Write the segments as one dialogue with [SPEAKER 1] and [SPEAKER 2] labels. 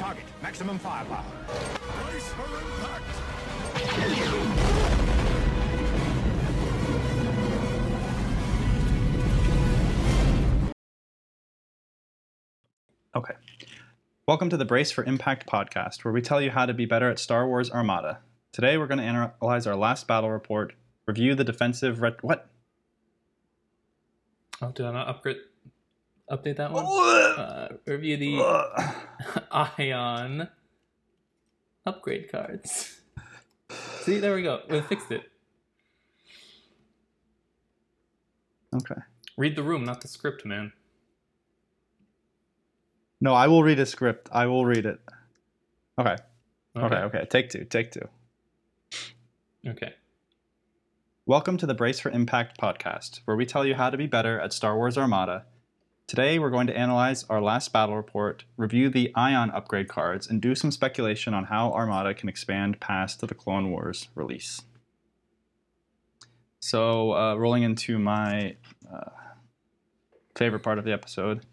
[SPEAKER 1] Target, maximum firepower.
[SPEAKER 2] Brace for impact.
[SPEAKER 3] Okay. Welcome to the Brace for Impact podcast, where we tell you how to be better at Star Wars Armada. Today, we're going to analyze our last battle report, review the defensive ret- what?
[SPEAKER 4] Oh, did I not upgrade? Update that one. Uh, review the Ion upgrade cards. See, there we go. We fixed it.
[SPEAKER 3] Okay.
[SPEAKER 4] Read the room, not the script, man.
[SPEAKER 3] No, I will read a script. I will read it. Okay. Okay. Okay. Take two. Take two.
[SPEAKER 4] Okay.
[SPEAKER 3] Welcome to the Brace for Impact podcast, where we tell you how to be better at Star Wars Armada. Today, we're going to analyze our last battle report, review the Ion upgrade cards, and do some speculation on how Armada can expand past the Clone Wars release. So, uh, rolling into my uh, favorite part of the episode,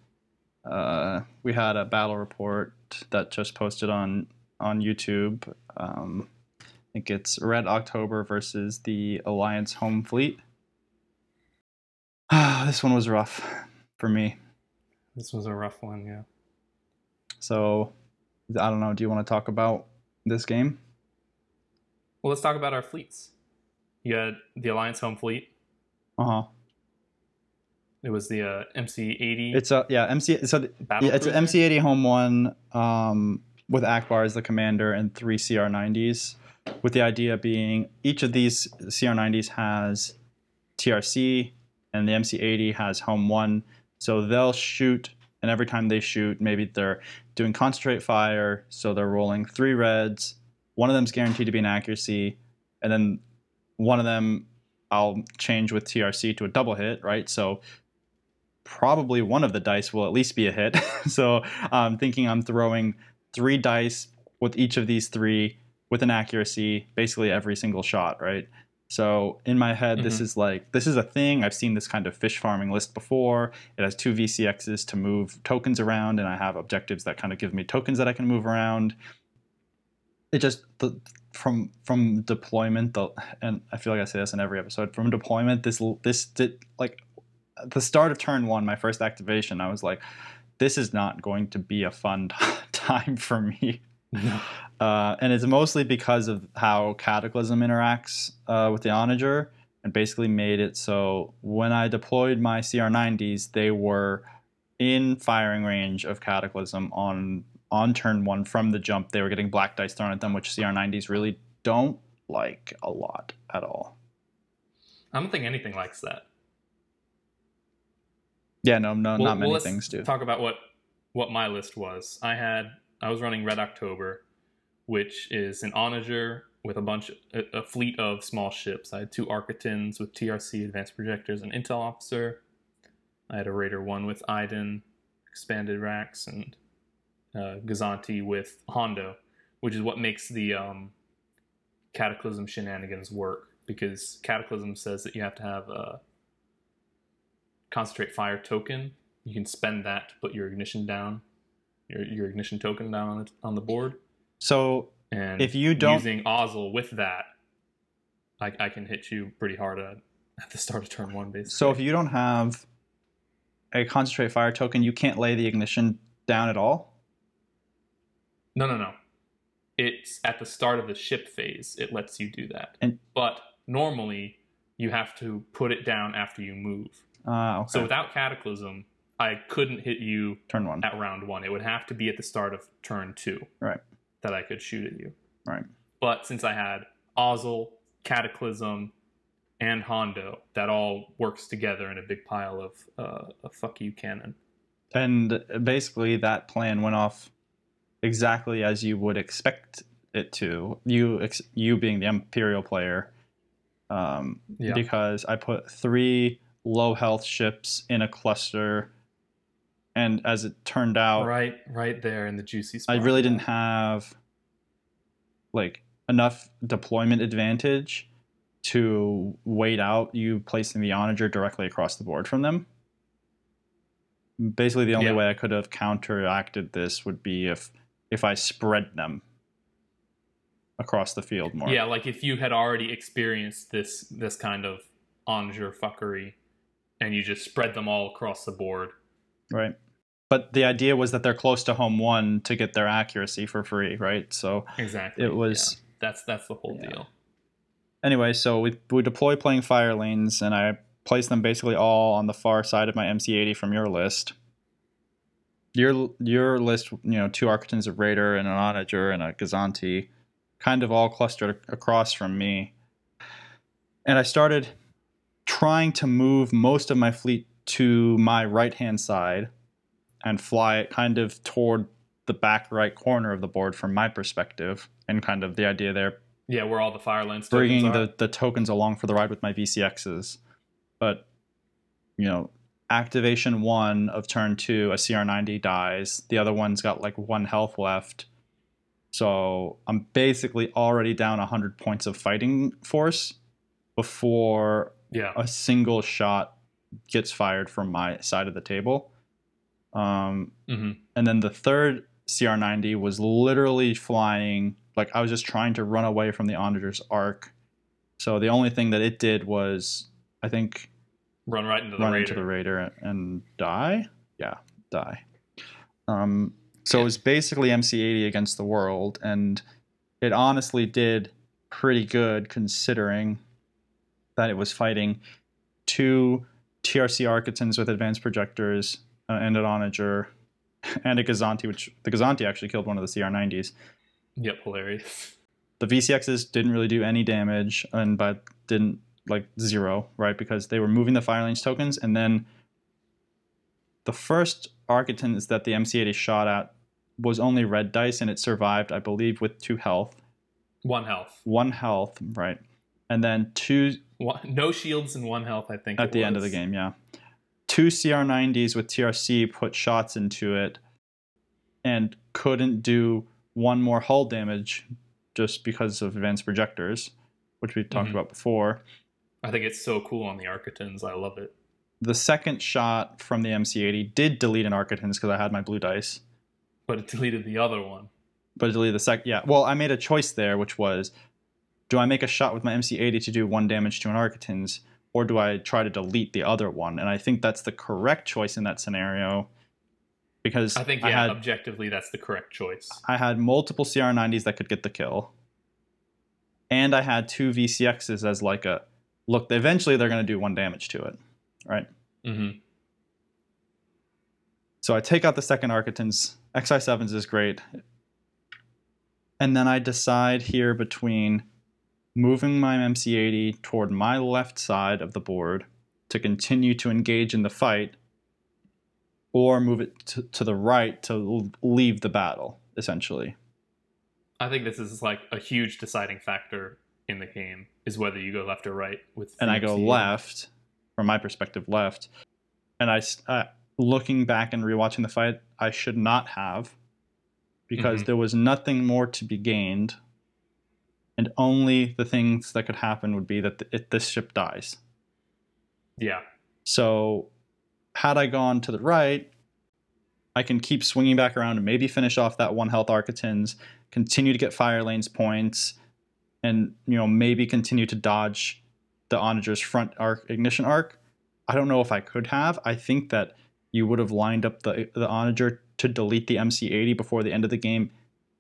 [SPEAKER 3] uh, we had a battle report that just posted on on YouTube. Um, I think it's Red October versus the Alliance Home Fleet. this one was rough for me.
[SPEAKER 4] This was a rough one, yeah.
[SPEAKER 3] So, I don't know. Do you want to talk about this game?
[SPEAKER 4] Well, let's talk about our fleets. You had the Alliance Home Fleet.
[SPEAKER 3] Uh huh.
[SPEAKER 4] It was the uh, MC80
[SPEAKER 3] It's a yeah MC. So the-
[SPEAKER 4] battle
[SPEAKER 3] yeah, it's an. MC80 Home One um, with Ackbar as the commander and three CR90s. With the idea being each of these CR90s has TRC and the MC80 has Home One. So they'll shoot, and every time they shoot, maybe they're doing concentrate fire. So they're rolling three reds. One of them's guaranteed to be an accuracy, and then one of them I'll change with TRC to a double hit, right? So probably one of the dice will at least be a hit. so I'm thinking I'm throwing three dice with each of these three with an accuracy, basically every single shot, right? So in my head, this
[SPEAKER 4] Mhm.
[SPEAKER 3] is like this is a thing. I've seen this kind of fish farming list before. It has two VCXs to move tokens around, and I have objectives that kind of give me tokens that I can move around. It just the from from deployment, the and I feel like I say this in every episode. From deployment, this this did like the start of turn one, my first activation, I was like, this is not going to be a fun time for me. Uh, and it's mostly because of how Cataclysm interacts uh, with the Onager and basically made it so when I deployed my CR90s, they were in firing range of Cataclysm on on turn one from the jump. They were getting black dice thrown at them, which CR90s really don't like a lot at all.
[SPEAKER 4] I don't think anything likes that.
[SPEAKER 3] Yeah, no, no,
[SPEAKER 4] Well-
[SPEAKER 3] not
[SPEAKER 4] well,
[SPEAKER 3] many
[SPEAKER 4] let's
[SPEAKER 3] things do.
[SPEAKER 4] Talk about what what my list was. I had I was running Red October, which is an onager with a bunch a, a fleet of small ships. I had two Arquitens with TRC advanced projectors and intel officer. I had a Raider one with Iden, expanded racks, and uh, Gozanti with Hondo, which is what makes the um, Cataclysm shenanigans work because Cataclysm says that you have to have a concentrate fire token. You can spend that to put your ignition down, your your ignition token down on the, on the board.
[SPEAKER 3] So
[SPEAKER 4] And
[SPEAKER 3] If you don't-
[SPEAKER 4] using Ozzel with that, I, I can hit you pretty hard at, at the start of turn one, basically.
[SPEAKER 3] So if you don't have a concentrate fire token, you can't lay the ignition down at all.
[SPEAKER 4] no, no, no, it's at the start of the ship phase. It lets you do that,
[SPEAKER 3] And-
[SPEAKER 4] but normally you have to put it down after you move.
[SPEAKER 3] Uh, okay.
[SPEAKER 4] So without Cataclysm, I couldn't hit you
[SPEAKER 3] turn one.
[SPEAKER 4] at round one. It would have to be at the start of turn two.
[SPEAKER 3] Right.
[SPEAKER 4] That I could shoot at you.
[SPEAKER 3] Right.
[SPEAKER 4] But since I had Ozzel, Cataclysm, and Hondo, that all works together in a big pile of uh, a fuck you cannon.
[SPEAKER 3] And basically, that plan went off exactly as you would expect it to. You, ex- you being the Imperial player, um,
[SPEAKER 4] Yeah.
[SPEAKER 3] because I put three low health ships in a cluster, and as it turned out,
[SPEAKER 4] right, right there in the juicy spot.
[SPEAKER 3] I really didn't have like enough deployment advantage to wait out you placing the onager directly across the board from them. Basically, the only
[SPEAKER 4] Yeah.
[SPEAKER 3] way I could have counteracted this would be if if I spread them across the field more.
[SPEAKER 4] Yeah, like if you had already experienced this this kind of onager fuckery, and you just spread them all across the board.
[SPEAKER 3] Right. But the idea was that they're close to home one to get their accuracy for free, right? So
[SPEAKER 4] Exactly.
[SPEAKER 3] it was
[SPEAKER 4] yeah. that's that's the whole
[SPEAKER 3] Yeah.
[SPEAKER 4] deal.
[SPEAKER 3] anyway, so we we deploy playing fire lanes, and I place them basically all on the far side of my MC80 from your list. Your your list, you know, two Arquitens, of Raider, and an Onager, and a Gozanti, kind of all clustered across from me. And I started trying to move most of my fleet to my right hand side and fly it kind of toward the back right corner of the board from my perspective. And kind of the idea there
[SPEAKER 4] Yeah, where all the fire lanes
[SPEAKER 3] bringing the, the tokens along for the ride with my VCXs. But, you know, activation one of turn two, a CR90 dies. The other one's got like one health left. So I'm basically already down 100 points of fighting force before
[SPEAKER 4] yeah.
[SPEAKER 3] a single shot gets fired from my side of the table. Um,
[SPEAKER 4] hmm
[SPEAKER 3] and then the third CR90 was literally flying like I was just trying to run away from the Onager's arc. So the only thing that it did was I think
[SPEAKER 4] Run right into the
[SPEAKER 3] run
[SPEAKER 4] raider.
[SPEAKER 3] into the and die. Yeah, die. Um, so
[SPEAKER 4] Yeah.
[SPEAKER 3] it was basically MC80 against the world, and it honestly did pretty good considering that it was fighting two TRC Arquitens with advanced projectors uh, and an Onager and a Gozanti, which the Gozanti actually killed one of the CR90s.
[SPEAKER 4] Yep, hilarious.
[SPEAKER 3] The VCXs didn't really do any damage, and but didn't like zero, right? Because they were moving the fire lanes tokens, and then the first Arquitens that the MC80 shot at was only red dice, and it survived, I believe, with two health,
[SPEAKER 4] One health.
[SPEAKER 3] one health, right? And then two
[SPEAKER 4] One, no shields and one health, I think.
[SPEAKER 3] at the end of the game, yeah. Two CR90s with TRC put shots into it and couldn't do one more hull damage just because of advanced projectors, which we talked
[SPEAKER 4] Mhm.
[SPEAKER 3] about before.
[SPEAKER 4] I think it's so cool on the Arquitens. I love it.
[SPEAKER 3] The second shot from the MC80 did delete an Arquitens because I had my blue dice,
[SPEAKER 4] But it deleted the other one.
[SPEAKER 3] but it deleted the second. Yeah, well, I made a choice there, which was do I make a shot with my MC80 to do one damage to an Arquitens, or do I try to delete the other one? And I think that's the correct choice in that scenario because
[SPEAKER 4] I think,
[SPEAKER 3] I
[SPEAKER 4] yeah,
[SPEAKER 3] had
[SPEAKER 4] objectively, that's the correct choice.
[SPEAKER 3] I had multiple CR90s that could get the kill. And I had two VCXs as like a look, eventually they're going to do one damage to it, right?
[SPEAKER 4] Mm-hmm.
[SPEAKER 3] So I take out the second Arquitens. XI7s is great. And then I decide here between moving my MC80 toward my left side of the board to continue to engage in the fight, or move it to, to the right to leave the battle, essentially.
[SPEAKER 4] I think this is like a huge deciding factor in the game is whether you go left or right with.
[SPEAKER 3] and I go left, from my perspective, left. And I uh, looking back and rewatching the fight, I should not have, because
[SPEAKER 4] Mhm.
[SPEAKER 3] there was nothing more to be gained, and only the things that could happen would be that the, it, this ship dies.
[SPEAKER 4] Yeah,
[SPEAKER 3] So, had I gone to the right, I can keep swinging back around and maybe finish off that one health Arquitens, continue to get fire lanes points, and you know maybe continue to dodge the Onager's front arc ignition arc. I don't know if I could have. I think that you would have lined up the the Onager to delete the MC80 before the end of the game,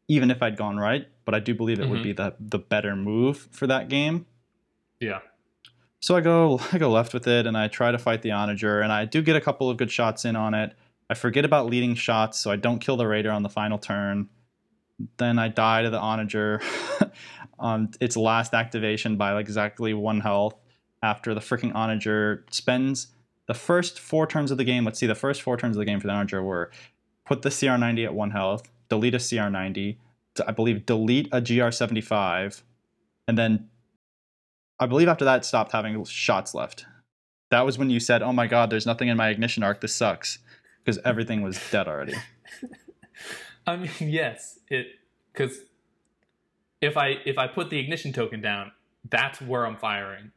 [SPEAKER 3] even if I'd gone right. But I do believe it would
[SPEAKER 4] Mhm.
[SPEAKER 3] be the the better move for that game.
[SPEAKER 4] yeah.
[SPEAKER 3] So I go I go left with it and I try to fight the Onager and I do get a couple of good shots in on it. I forget about leading shots, so I don't kill the Raider on the final turn. Then I die to the Onager on its last activation by like exactly one health after the freaking Onager spends the first four turns of the game. Let's see, the first four turns of the game for the Onager were put the CR90 at one health, delete a CR90, d- I believe delete a GR75, and then I believe after that it stopped having shots left. That was when you said, "Oh my god, there's nothing in my ignition arc. This sucks." Because everything was dead already.
[SPEAKER 4] I mean, yes, it because if I if I put the ignition token down, that's where I'm firing.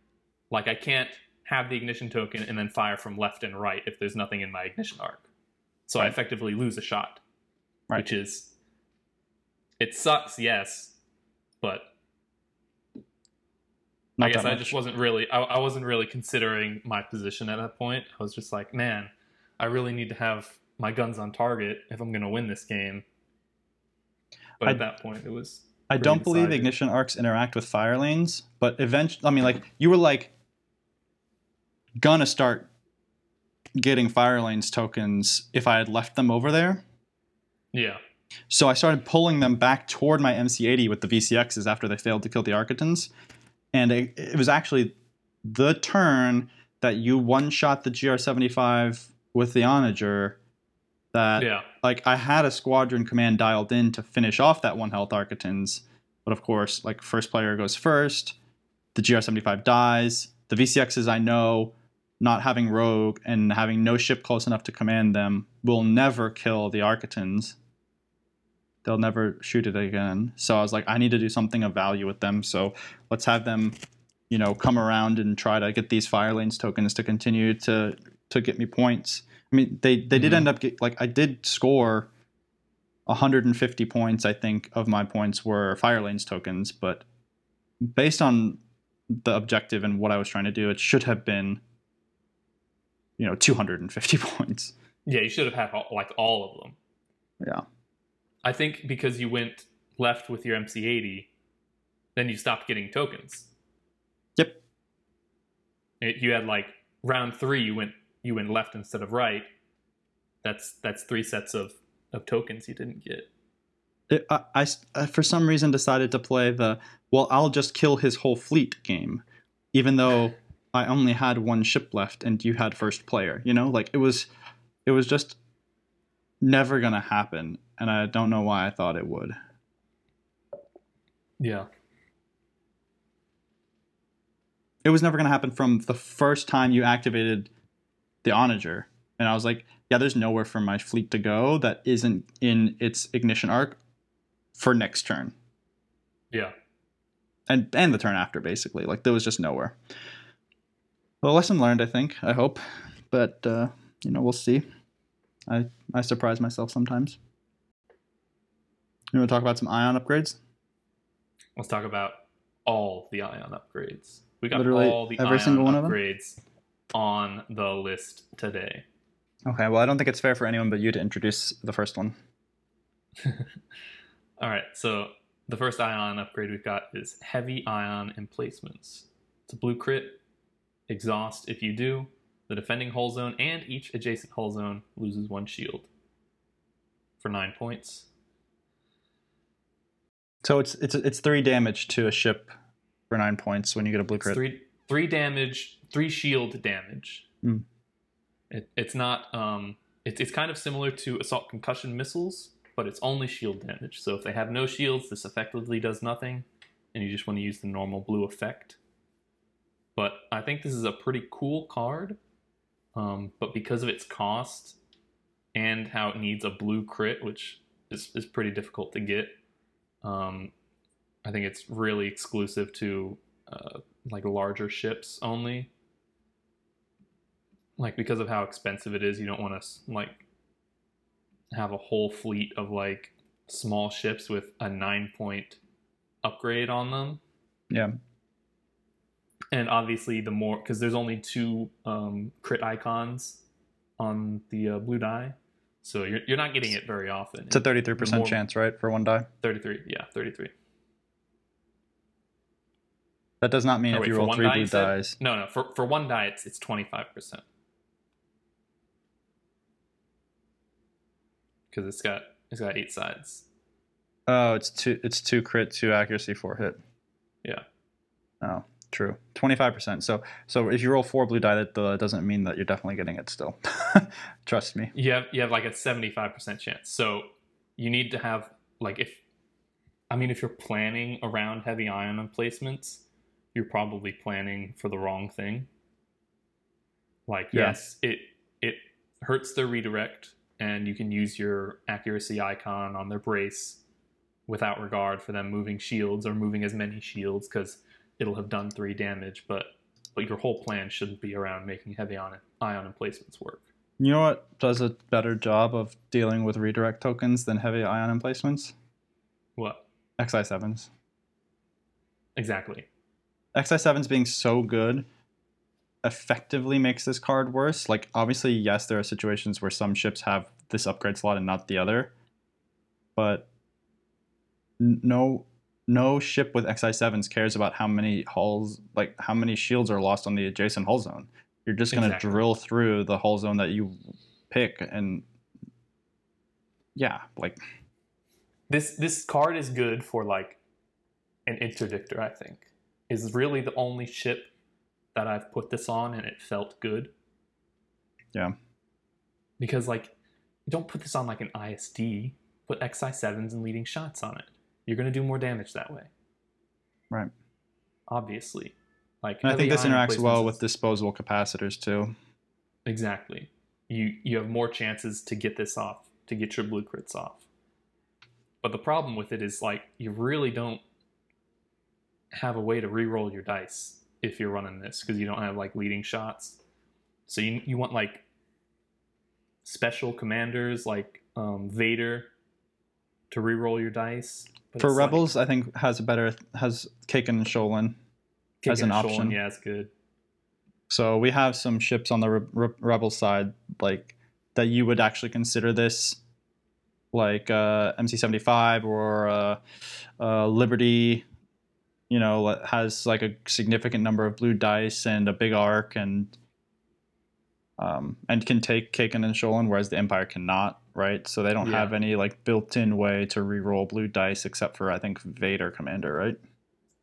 [SPEAKER 4] Like I can't have the ignition token and then fire from left and right if there's nothing in my ignition arc. So I effectively lose a shot,
[SPEAKER 3] Right.
[SPEAKER 4] which is it sucks, yes, but
[SPEAKER 3] Not
[SPEAKER 4] I guess I just wasn't really I, I wasn't really considering my position at that point. I was just like, man, I really need to have my guns on target if I'm going to win this game. But
[SPEAKER 3] I-
[SPEAKER 4] at that point, it was
[SPEAKER 3] I don't believe ignition arcs interact with fire lanes, but eventually, I mean, like you were like gonna start getting fire lanes tokens if I had left them over there.
[SPEAKER 4] yeah,
[SPEAKER 3] So I started pulling them back toward my MC80 with the VCXs after they failed to kill the Arquitens. And it, it was actually the turn that you one shot the GR75 with the Onager that
[SPEAKER 4] yeah,
[SPEAKER 3] like I had a squadron command dialed in to finish off that one health Arquitens, but of course, like first player goes first, the GR75 dies. The VCXs I know, not having rogue and having no ship close enough to command them, will never kill the Arquitens. They'll never shoot it again. So I was like, I need to do something of value with them. So let's have them, you know, come around and try to get these fire lanes tokens to continue to to get me points. I mean, they they did
[SPEAKER 4] Mhm.
[SPEAKER 3] end up get, like I did score 150 points. I think of my points were fire lanes tokens, but based on the objective and what I was trying to do, it should have been, you know, 250 points.
[SPEAKER 4] yeah. You should have had all, like all of them.
[SPEAKER 3] Yeah.
[SPEAKER 4] I think because you went left with your MC80, then you stopped getting tokens.
[SPEAKER 3] Yep.
[SPEAKER 4] It, you had like round three, you went you went left instead of right. That's that's three sets of of tokens you didn't get.
[SPEAKER 3] It, I, I I, for some reason decided to play the well, I'll just kill his whole fleet game, even though I only had one ship left and you had first player. You know, like it was, it was just never gonna happen, and I don't know why I thought it would.
[SPEAKER 4] Yeah.
[SPEAKER 3] It was never gonna happen from the first time you activated the onager, and I was like, yeah, there's nowhere for my fleet to go that isn't in its ignition arc for next turn.
[SPEAKER 4] Yeah.
[SPEAKER 3] and and the turn after basically like there was just nowhere well lesson learned i think i hope but uh you know we'll see i i surprise myself sometimes you want to talk about some ion upgrades
[SPEAKER 4] Let's talk about all the ion upgrades. We got
[SPEAKER 3] Literally
[SPEAKER 4] all the
[SPEAKER 3] every
[SPEAKER 4] ion
[SPEAKER 3] single one of them?
[SPEAKER 4] upgrades on the list today.
[SPEAKER 3] okay well i don't think it's fair for anyone but you to introduce the first one
[SPEAKER 4] All right, so the first ion upgrade we've got is heavy ion emplacements. It's a blue crit, exhaust if you do. The defending hull zone and each adjacent hull zone loses one shield for nine points.
[SPEAKER 3] So it's it's it's three damage to a ship for nine points when you get a blue
[SPEAKER 4] It's
[SPEAKER 3] crit
[SPEAKER 4] three three damage, three shield damage.
[SPEAKER 3] Mm.
[SPEAKER 4] It, it's not. Um, it's it's kind of similar to assault concussion missiles, but it's only shield damage. So if they have no shields, this effectively does nothing, and you just want to use the normal blue effect. But I think this is a pretty cool card. Um, but because of its cost and how it needs a blue crit, which is, is pretty difficult to get, um, I think it's really exclusive to uh, like larger ships only. Like because of how expensive it is, you don't want to like have a whole fleet of like small ships with a nine point upgrade on them.
[SPEAKER 3] yeah
[SPEAKER 4] And obviously, the more because there's only two um, crit icons on the uh, blue die, so you're you're not getting it very often.
[SPEAKER 3] it's a 33%
[SPEAKER 4] more-
[SPEAKER 3] chance right for one die
[SPEAKER 4] 33, yeah, 33.
[SPEAKER 3] that does not mean
[SPEAKER 4] Oh,
[SPEAKER 3] if
[SPEAKER 4] wait,
[SPEAKER 3] you roll three
[SPEAKER 4] die,
[SPEAKER 3] blue
[SPEAKER 4] said?
[SPEAKER 3] dies
[SPEAKER 4] No, no, for for one die, it's it's 25 percent because it's got it's got eight sides.
[SPEAKER 3] oh it's two it's two crit two accuracy four hit
[SPEAKER 4] Yeah.
[SPEAKER 3] Oh, true. Twenty five percent. So so if you roll four blue die, that uh, doesn't mean that you're definitely getting it still. Trust me.
[SPEAKER 4] You have you have like a 75 percent chance. So you need to have like if I mean if you're planning around heavy ion emplacements, you're probably planning for the wrong thing. Like
[SPEAKER 3] Yeah.
[SPEAKER 4] yes, it it hurts their redirect, and you can use your accuracy icon on their brace without regard for them moving shields or moving as many shields because it'll have done three damage. But but your whole plan shouldn't be around making heavy ion ion emplacements work.
[SPEAKER 3] You know what does a better job of dealing with redirect tokens than heavy ion emplacements?
[SPEAKER 4] What
[SPEAKER 3] XI sevens.
[SPEAKER 4] exactly?
[SPEAKER 3] XI sevens being so good effectively makes this card worse. Like obviously, yes, there are situations where some ships have this upgrade slot and not the other, but no no ship with XI sevens cares about how many hulls like how many shields are lost on the adjacent hull zone. You're just gonna
[SPEAKER 4] Exactly.
[SPEAKER 3] drill through the hull zone that you pick and yeah, like
[SPEAKER 4] This this card is good for like an interdictor. I think is really the only ship that I've put this on and it felt good.
[SPEAKER 3] Yeah.
[SPEAKER 4] Because like, don't put this on like an ISD. Put XI sevens and leading shots on it. You're gonna do more damage that way.
[SPEAKER 3] Right.
[SPEAKER 4] Obviously, like
[SPEAKER 3] and I think this interacts well with disposable capacitors too.
[SPEAKER 4] Exactly. You you have more chances to get this off, to get your blue crits off. But the problem with it is like you really don't have a way to re-roll your dice if you're running this because you don't have like leading shots. So you you want like special commanders like um, Vader to re-roll your dice. But
[SPEAKER 3] For
[SPEAKER 4] it's like-
[SPEAKER 3] rebels, I think has a better has Caitken and Shollan.
[SPEAKER 4] Kick
[SPEAKER 3] as an option.
[SPEAKER 4] yeah, it's good.
[SPEAKER 3] So we have some ships on the re- re- rebel side, like that you would actually consider this, like uh, MC75 or uh, uh, Liberty. You know, has like a significant number of blue dice and a big arc, and um, and can take Caitken and Shollan, whereas the Empire cannot. Right, so they don't
[SPEAKER 4] Yeah.
[SPEAKER 3] have any like built-in way to re-roll blue dice except for I think Vader Commander, right?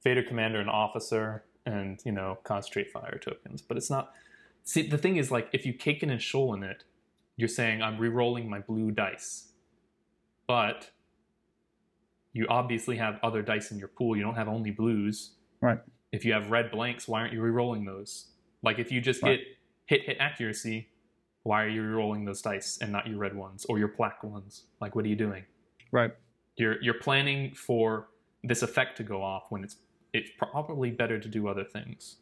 [SPEAKER 4] Vader commander and officer and you know concentrate fire tokens but it's not see the thing is like if you Caitken and Shollan it you're saying i'm re-rolling my blue dice but you obviously have other dice in your pool you don't have only blues
[SPEAKER 3] Right.
[SPEAKER 4] if you have red blanks why aren't you re-rolling those like if you just
[SPEAKER 3] Right.
[SPEAKER 4] get hit hit accuracy why are you re-rolling those dice and not your red ones or your black ones like what are you doing
[SPEAKER 3] Right.
[SPEAKER 4] you're you're planning for this effect to go off when it's it's probably better to do other things.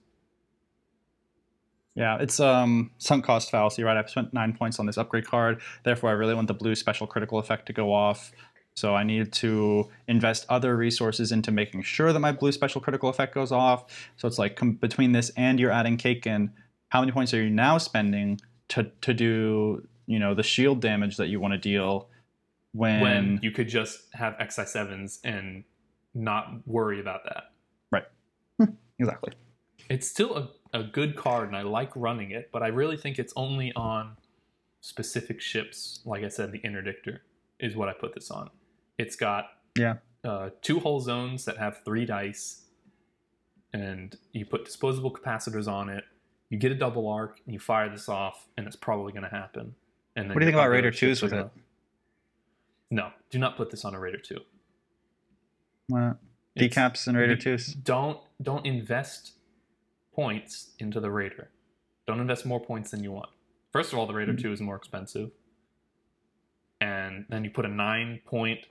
[SPEAKER 3] Yeah, it's um sunk cost fallacy, right? I've spent nine points on this upgrade card, therefore I really want the blue special critical effect to go off. So I need to invest other resources into making sure that my blue special critical effect goes off. So it's like com- between this and you're adding Caitken, how many points are you now spending to to do you know the shield damage that you want to deal when,
[SPEAKER 4] When you could just have XI sevens and not worry about that. Right.
[SPEAKER 3] exactly
[SPEAKER 4] It's still a, a good card and I like running it, but I really think it's only on specific ships. Like I said, the interdictor is what I put this on. It's got
[SPEAKER 3] Yeah.
[SPEAKER 4] uh, two hull zones that have three dice, and you put disposable capacitors on it. You get a double arc, and you fire this off, and it's probably going to happen. And then
[SPEAKER 3] What do you think about Raider 2s with
[SPEAKER 4] gonna- No, do not put this on a Raider two. It's-
[SPEAKER 3] decaps and Raider twos.
[SPEAKER 4] Don't don't invest points into the Raider. Don't invest more points than you want. First of all, the Raider
[SPEAKER 3] Mhm.
[SPEAKER 4] two is more expensive, and then you put a nine point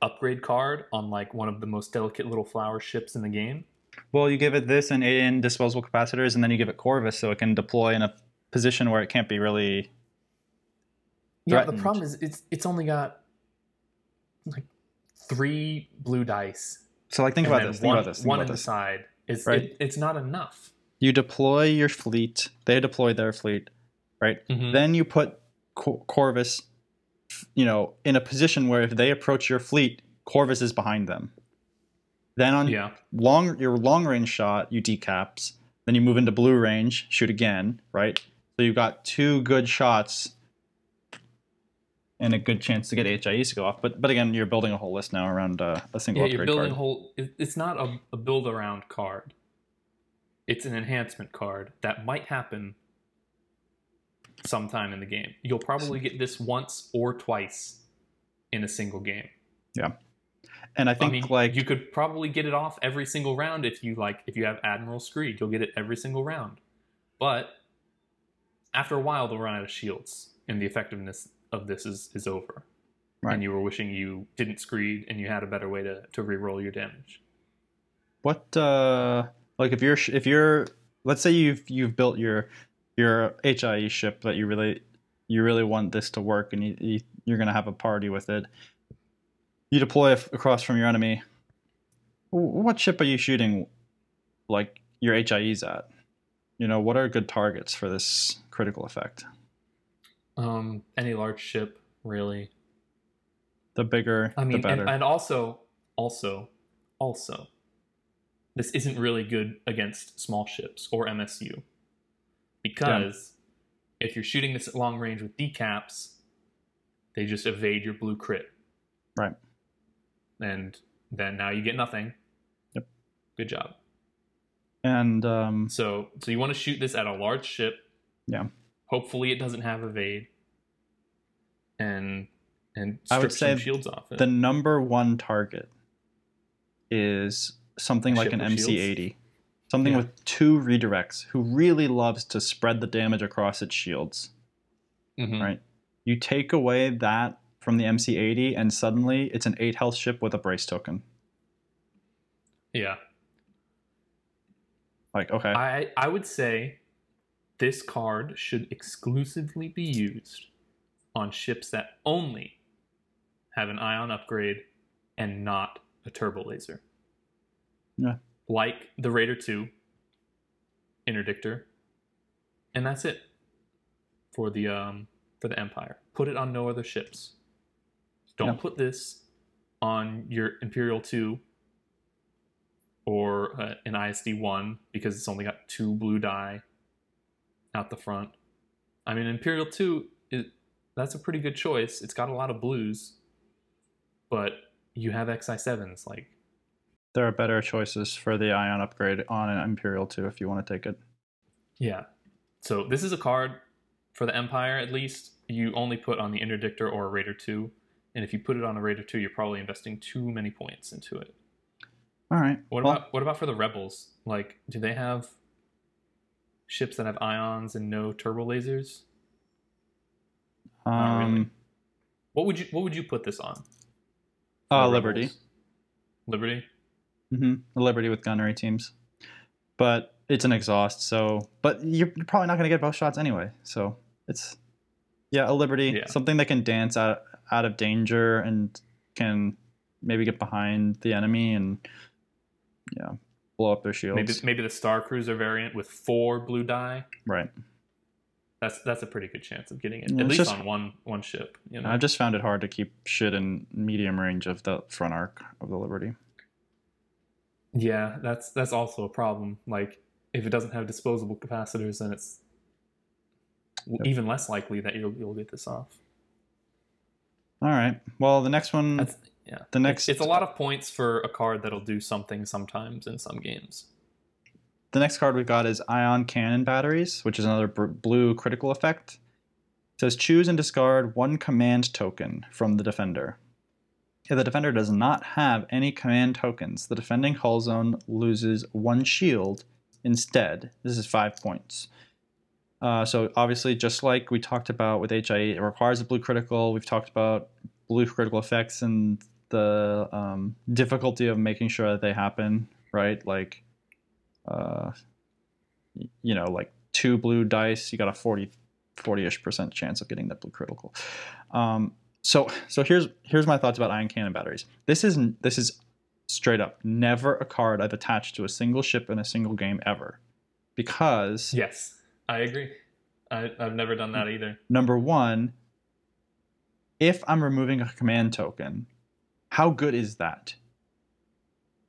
[SPEAKER 4] upgrade card on like one of the most delicate little flower ships in the game.
[SPEAKER 3] Well, you give it this and in disposable capacitors, and then you give it Corvus so it can deploy in a position where it can't be really.
[SPEAKER 4] Yeah, the problem is it's it's only got like three blue dice.
[SPEAKER 3] So like think about this. Think
[SPEAKER 4] one,
[SPEAKER 3] about this. Think
[SPEAKER 4] one
[SPEAKER 3] about
[SPEAKER 4] on the side. It's
[SPEAKER 3] Right.
[SPEAKER 4] it, it's not enough.
[SPEAKER 3] You deploy your fleet. They deploy their fleet, right?
[SPEAKER 4] Mhm.
[SPEAKER 3] Then you put Cor- Corvus, you know, in a position where if they approach your fleet, Corvus is behind them. Then on
[SPEAKER 4] Yeah,
[SPEAKER 3] long your long range shot, you decaps. Then you move into blue range, shoot again, right? So you've got two good shots and a good chance to get HIEs to go off. But but again, you're building a whole list now around uh, a single
[SPEAKER 4] yeah. You're
[SPEAKER 3] upgrade
[SPEAKER 4] building
[SPEAKER 3] card.
[SPEAKER 4] a whole. It's not a, a build around card. It's an enhancement card that might happen sometime in the game. You'll probably get this once or twice in a single game.
[SPEAKER 3] And I
[SPEAKER 4] I
[SPEAKER 3] think
[SPEAKER 4] mean,
[SPEAKER 3] like
[SPEAKER 4] you could probably get it off every single round if you like. If you have Admiral Screed, you'll get it every single round. But after a while, they'll run out of shields, and the effectiveness of this is is over.
[SPEAKER 3] Right.
[SPEAKER 4] And you were wishing you didn't Screed, and you had a better way to to re-roll your damage.
[SPEAKER 3] what uh like if you're if you're let's say you've you've built your your HIE ship that you really you really want this to work and you, you you're gonna have a party with it you deploy af- across from your enemy. W- What ship are you shooting, like your HIEs at? You know, what are good targets for this critical effect?
[SPEAKER 4] Um, any large ship, really.
[SPEAKER 3] The bigger,
[SPEAKER 4] I
[SPEAKER 3] the
[SPEAKER 4] mean,
[SPEAKER 3] better.
[SPEAKER 4] and, and also, also, also, this isn't really good against small ships or MSU because if you're shooting this at long range with decaps, they just evade your blue crit.
[SPEAKER 3] Right.
[SPEAKER 4] And then now you get nothing.
[SPEAKER 3] Yep.
[SPEAKER 4] Good job.
[SPEAKER 3] and um,
[SPEAKER 4] So, so you want to shoot this at a large ship.
[SPEAKER 3] Yeah.
[SPEAKER 4] Hopefully, it doesn't have evade. And and
[SPEAKER 3] I would say
[SPEAKER 4] shields off it.
[SPEAKER 3] the number one target is something
[SPEAKER 4] A
[SPEAKER 3] like an? MC80. Something
[SPEAKER 4] Yeah.
[SPEAKER 3] with two redirects who really loves to spread the damage across its shields.
[SPEAKER 4] Mhm.
[SPEAKER 3] right? You take away that from the MC80, and suddenly it's an 8 health ship with a brace token.
[SPEAKER 4] Yeah.
[SPEAKER 3] Like, okay.
[SPEAKER 4] I I would say this card should exclusively be used on ships that only have an ion upgrade and not a turbo laser.
[SPEAKER 3] Yeah.
[SPEAKER 4] Like the Raider 2 interdictor. And that's it for the um for the Empire. Put it on no other ships. Don't put this on your Imperial 2 or uh, an ISD 1 because it's only got two blue die out the front. I mean, Imperial 2, is, that's a pretty good choice. It's got a lot of blues, but you have XI7s. Like,
[SPEAKER 3] there are better choices for the Ion upgrade on an Imperial 2 if you want to take it.
[SPEAKER 4] yeah. So this is a card for the Empire, at least. You only put on the Interdictor or a Raider 2. And if you put it on a Raider 2, you're probably investing too many points into it.
[SPEAKER 3] All right.
[SPEAKER 4] What
[SPEAKER 3] Well,
[SPEAKER 4] about what about for the rebels? Like, do they have ships that have ions and no turbo lasers? Not really.
[SPEAKER 3] um,
[SPEAKER 4] What would you What would you put this on?
[SPEAKER 3] uh, Liberty.
[SPEAKER 4] Rebels? Liberty.
[SPEAKER 3] hmm Liberty with gunnery teams. But it's an exhaust, so. But you're you're probably not going to get both shots anyway. So it's. Yeah, a Liberty.
[SPEAKER 4] Yeah.
[SPEAKER 3] Something that can dance out, out of danger and can maybe get behind the enemy and. Yeah, blow up their shields.
[SPEAKER 4] Maybe maybe the Star Cruiser variant with four blue die.
[SPEAKER 3] Right.
[SPEAKER 4] That's that's a pretty good chance of getting it
[SPEAKER 3] Yeah,
[SPEAKER 4] at least
[SPEAKER 3] just-
[SPEAKER 4] on one one ship. You know.
[SPEAKER 3] I've just found it hard to keep shit in medium range of the front arc of the Liberty.
[SPEAKER 4] Yeah, that's that's also a problem. Like if it doesn't have disposable capacitors, then it's
[SPEAKER 3] Yep.
[SPEAKER 4] even less likely that you'll you'll get this off.
[SPEAKER 3] All right. Well, the next one,
[SPEAKER 4] That's yeah.
[SPEAKER 3] the next,
[SPEAKER 4] It's a lot of points for a card that'll do something sometimes in some games.
[SPEAKER 3] the next card we've got is Ion Cannon Batteries, which is another br- blue critical effect. It says choose and discard one command token from the defender. If the defender does not have any command tokens, the defending hull zone loses one shield instead. This is five points. Uh, so obviously, just like we talked about with HIE, it requires a blue critical. We've talked about blue critical effects and the um, difficulty of making sure that they happen, right? Like, uh, you know, like two blue dice, you got a 40, 40-ish percent chance of getting that blue critical. Um, so, so here's here's my thoughts about ion cannon batteries. This is this is straight up never a card I've attached to a single ship in a single game ever, because
[SPEAKER 4] Yes, I agree. I, I've never done that either.
[SPEAKER 3] number one, if I'm removing a command token, how good is that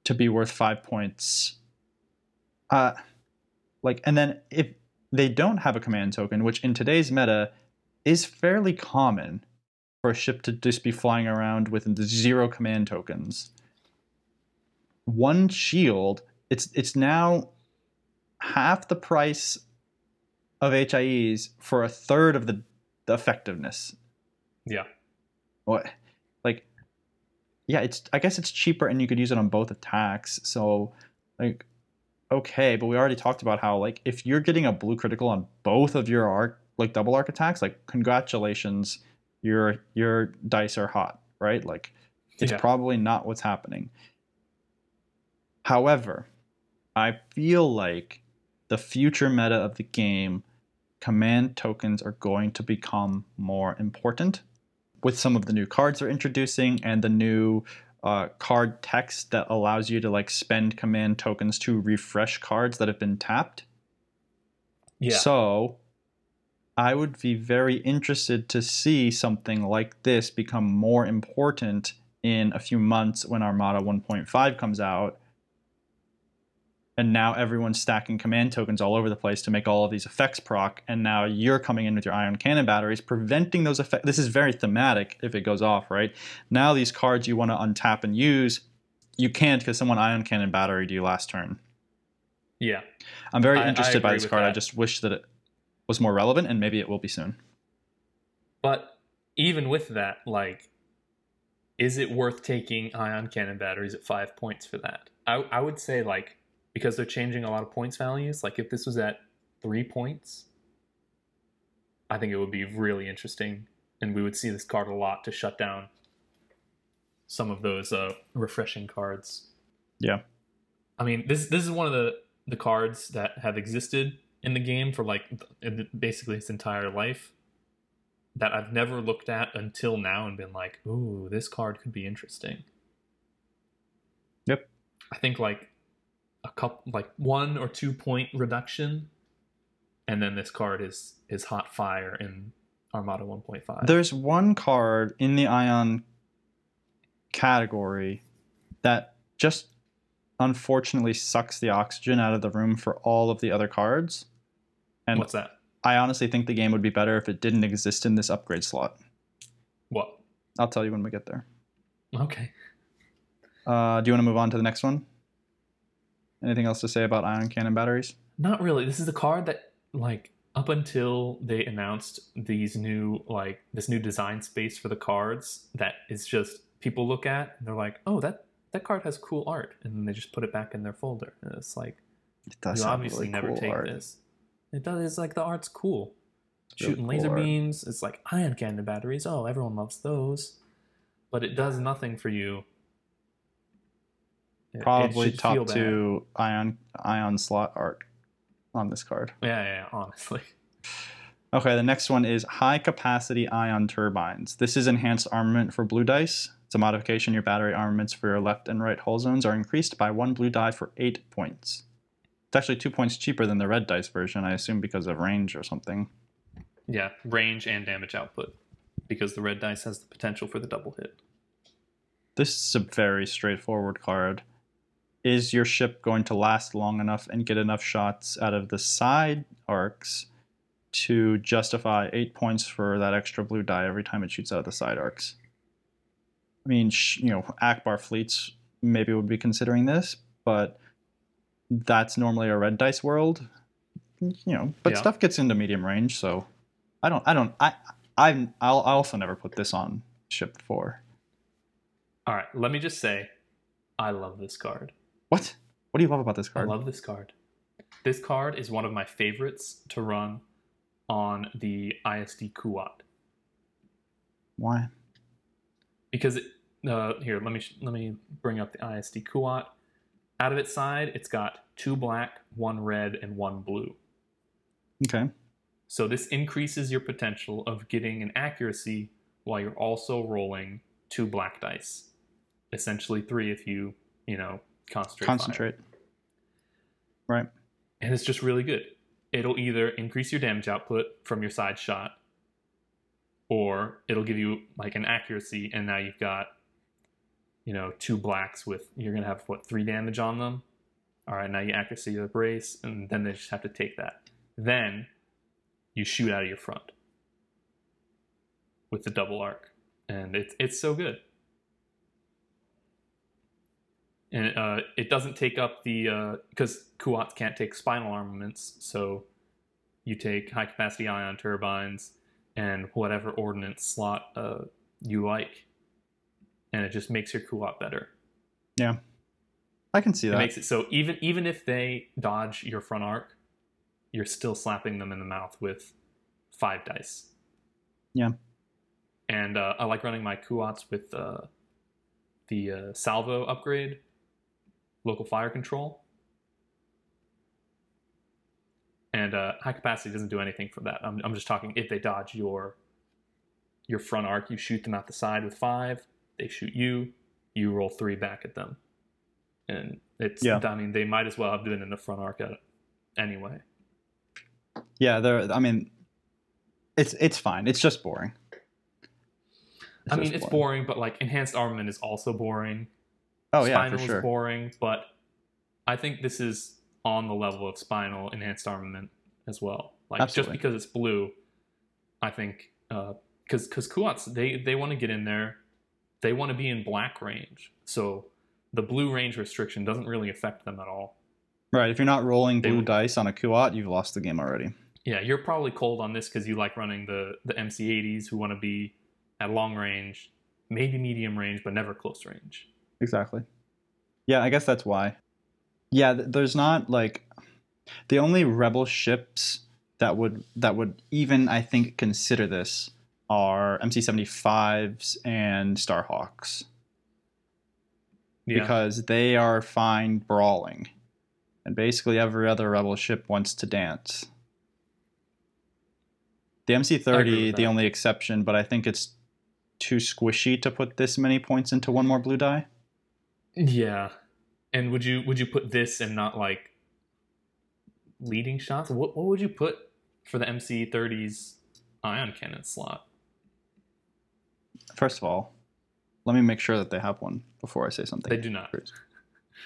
[SPEAKER 3] to be worth five points? Uh, like, and then if they don't have a command token, which in today's meta is fairly common for a ship to just be flying around with zero command tokens, one shield, it's it's now half the price of HIEs for a third of the, the effectiveness.
[SPEAKER 4] Yeah.
[SPEAKER 3] What? Like, yeah, it's. I guess it's cheaper, and you could use it on both attacks. So, like, okay, but we already talked about how like if you're getting a blue critical on both of your arc, like double arc attacks, like congratulations, your your dice are hot, right? Like, it's
[SPEAKER 4] Yeah.
[SPEAKER 3] probably not what's happening. However, I feel like the future meta of the game, command tokens are going to become more important. with some of the new cards they're introducing and the new uh, card text that allows you to like spend command tokens to refresh cards that have been tapped.
[SPEAKER 4] Yeah.
[SPEAKER 3] So I would be very interested to see something like this become more important in a few months when Armada 1.5 comes out. And now everyone's stacking command tokens all over the place to make all of these effects proc. And now you're coming in with your ion cannon batteries, preventing those effects. This is very thematic if it goes off, right? Now these cards you want to untap and use, you can't because someone ion cannon batteried you last turn.
[SPEAKER 4] yeah.
[SPEAKER 3] I'm very
[SPEAKER 4] I- I
[SPEAKER 3] interested by this card. I just wish that it was more relevant, and maybe it will be soon.
[SPEAKER 4] But even with that, like, is it worth taking ion cannon batteries at five points for that? I, I would say, like, because they're changing a lot of points values, like, if this was at three points, I think it would be really interesting. And we would see this card a lot to shut down some of those uh, refreshing cards.
[SPEAKER 3] Yeah.
[SPEAKER 4] I mean, this this is one of the the cards that have existed in the game for like basically its entire life that I've never looked at until now and been like, "Ooh, this card could be interesting."
[SPEAKER 3] Yep.
[SPEAKER 4] I think like couple like one or two point reduction and then this card is is hot fire in Armada 1.5.
[SPEAKER 3] There's one card in the Ion category that just unfortunately sucks the oxygen out of the room for all of the other cards. And
[SPEAKER 4] What's that?
[SPEAKER 3] I honestly think the game would be better if it didn't exist in this upgrade slot.
[SPEAKER 4] What?
[SPEAKER 3] I'll tell you when we get there.
[SPEAKER 4] Okay.
[SPEAKER 3] Uh, do you want to move on to the next one? Anything else to say about ion cannon batteries?
[SPEAKER 4] Not really. This is a card that like up until they announced these new like this new design space for the cards that is just people look at and they're like, "Oh, that that card has cool art." And then they just put it back in their folder. And it's like,
[SPEAKER 3] It does
[SPEAKER 4] you obviously
[SPEAKER 3] really
[SPEAKER 4] never
[SPEAKER 3] cool
[SPEAKER 4] take
[SPEAKER 3] art.
[SPEAKER 4] this. It does it's like the art's cool.
[SPEAKER 3] It's really
[SPEAKER 4] Shooting
[SPEAKER 3] cool
[SPEAKER 4] laser
[SPEAKER 3] art.
[SPEAKER 4] beams, it's like ion cannon batteries. Oh, everyone loves those. But it does nothing for you.
[SPEAKER 3] Probably top two ion ion slot art on this card.
[SPEAKER 4] Yeah, yeah, yeah, honestly.
[SPEAKER 3] Okay, the next one is high capacity ion turbines. This is enhanced armament for blue dice. It's a modification. Your battery armaments for your left and right hull zones are increased by one blue die for eight points. It's actually two points cheaper than the red dice version, I assume because of range or something.
[SPEAKER 4] Yeah, range and damage output. Because the red dice has the potential for the double hit.
[SPEAKER 3] This is a very straightforward card. Is your ship going to last long enough and get enough shots out of the side arcs to justify eight points for that extra blue die every time it shoots out of the side arcs? I mean, sh- you know, Ackbar fleets maybe would be considering this, but that's normally a red dice world, you know. But
[SPEAKER 4] Yeah.
[SPEAKER 3] stuff gets into medium range, so I don't, I don't, I, I'm, I'll I also never put this on ship four.
[SPEAKER 4] All right, let me just say, I love this card.
[SPEAKER 3] What? What do you love about this card?
[SPEAKER 4] I love this card. This card is one of my favorites to run on the ISD Kuat
[SPEAKER 3] Why?
[SPEAKER 4] because it, uh, here let me sh- let me bring up the ISD Kuat. Out of its side, it's got two black, one red, and one blue.
[SPEAKER 3] Okay.
[SPEAKER 4] So this increases your potential of getting an accuracy while you're also rolling two black dice. Essentially three if you, you know, concentrate. fire.
[SPEAKER 3] Right.
[SPEAKER 4] And it's just really good. It'll either increase your damage output from your side shot, or it'll give you like an accuracy, and now you've got, you know, two blacks with you're gonna have what three damage on them. All right, now you accuracy the brace, and then they just have to take that. Then you shoot out of your front with the double arc, and it's it's so good. And uh, it doesn't take up the because Kuats can't take spinal armaments, so you take high capacity ion turbines and whatever ordnance slot uh, you like, and it just makes your Kuat better.
[SPEAKER 3] Yeah, I can see that.
[SPEAKER 4] It makes it so even even if they dodge your front arc, you're still slapping them in the mouth with five dice.
[SPEAKER 3] Yeah.
[SPEAKER 4] And uh, I like running my Kuats with uh, the uh, salvo upgrade, local fire control, and uh, high capacity doesn't do anything for that. I'm I'm just talking if they dodge your your front arc. You shoot them out the side with five. They shoot you. You roll three back at them, and it's.
[SPEAKER 3] Yeah.
[SPEAKER 4] I mean, they might as well have been in the front arc at it anyway.
[SPEAKER 3] Yeah, there. I mean, it's it's fine. It's just boring.
[SPEAKER 4] I mean,
[SPEAKER 3] just
[SPEAKER 4] it's boring, but like enhanced armament is also boring.
[SPEAKER 3] Oh yeah,
[SPEAKER 4] Spinal
[SPEAKER 3] for
[SPEAKER 4] is
[SPEAKER 3] sure.
[SPEAKER 4] boring, but I think this is on the level of Spinal enhanced armament as well. Like
[SPEAKER 3] Absolutely.
[SPEAKER 4] just because it's blue, I think uh, because because Kuats they they want to get in there, they want to be in black range, so the blue range restriction doesn't really affect them at all.
[SPEAKER 3] Right. If you're not rolling blue
[SPEAKER 4] would-
[SPEAKER 3] dice on a Kuat, you've lost the game already.
[SPEAKER 4] Yeah, you're probably cold on this because you like running the the MC80s who want to be at long range, maybe medium range, but never close range.
[SPEAKER 3] Exactly. Yeah, I guess that's why. Yeah, there's not like the only rebel ships that would that would even I think consider this are MC75s and Starhawks
[SPEAKER 4] Yeah,
[SPEAKER 3] because they are fine brawling. And basically every other rebel ship wants to dance. The MC30 the only exception, but I think it's too squishy to put this many points into one more blue die.
[SPEAKER 4] Yeah. And would you would you put this and not like leading shots? What what would you put for the MC30's ion cannon slot?
[SPEAKER 3] First of all, let me make sure that they have one before I say something.
[SPEAKER 4] They do not.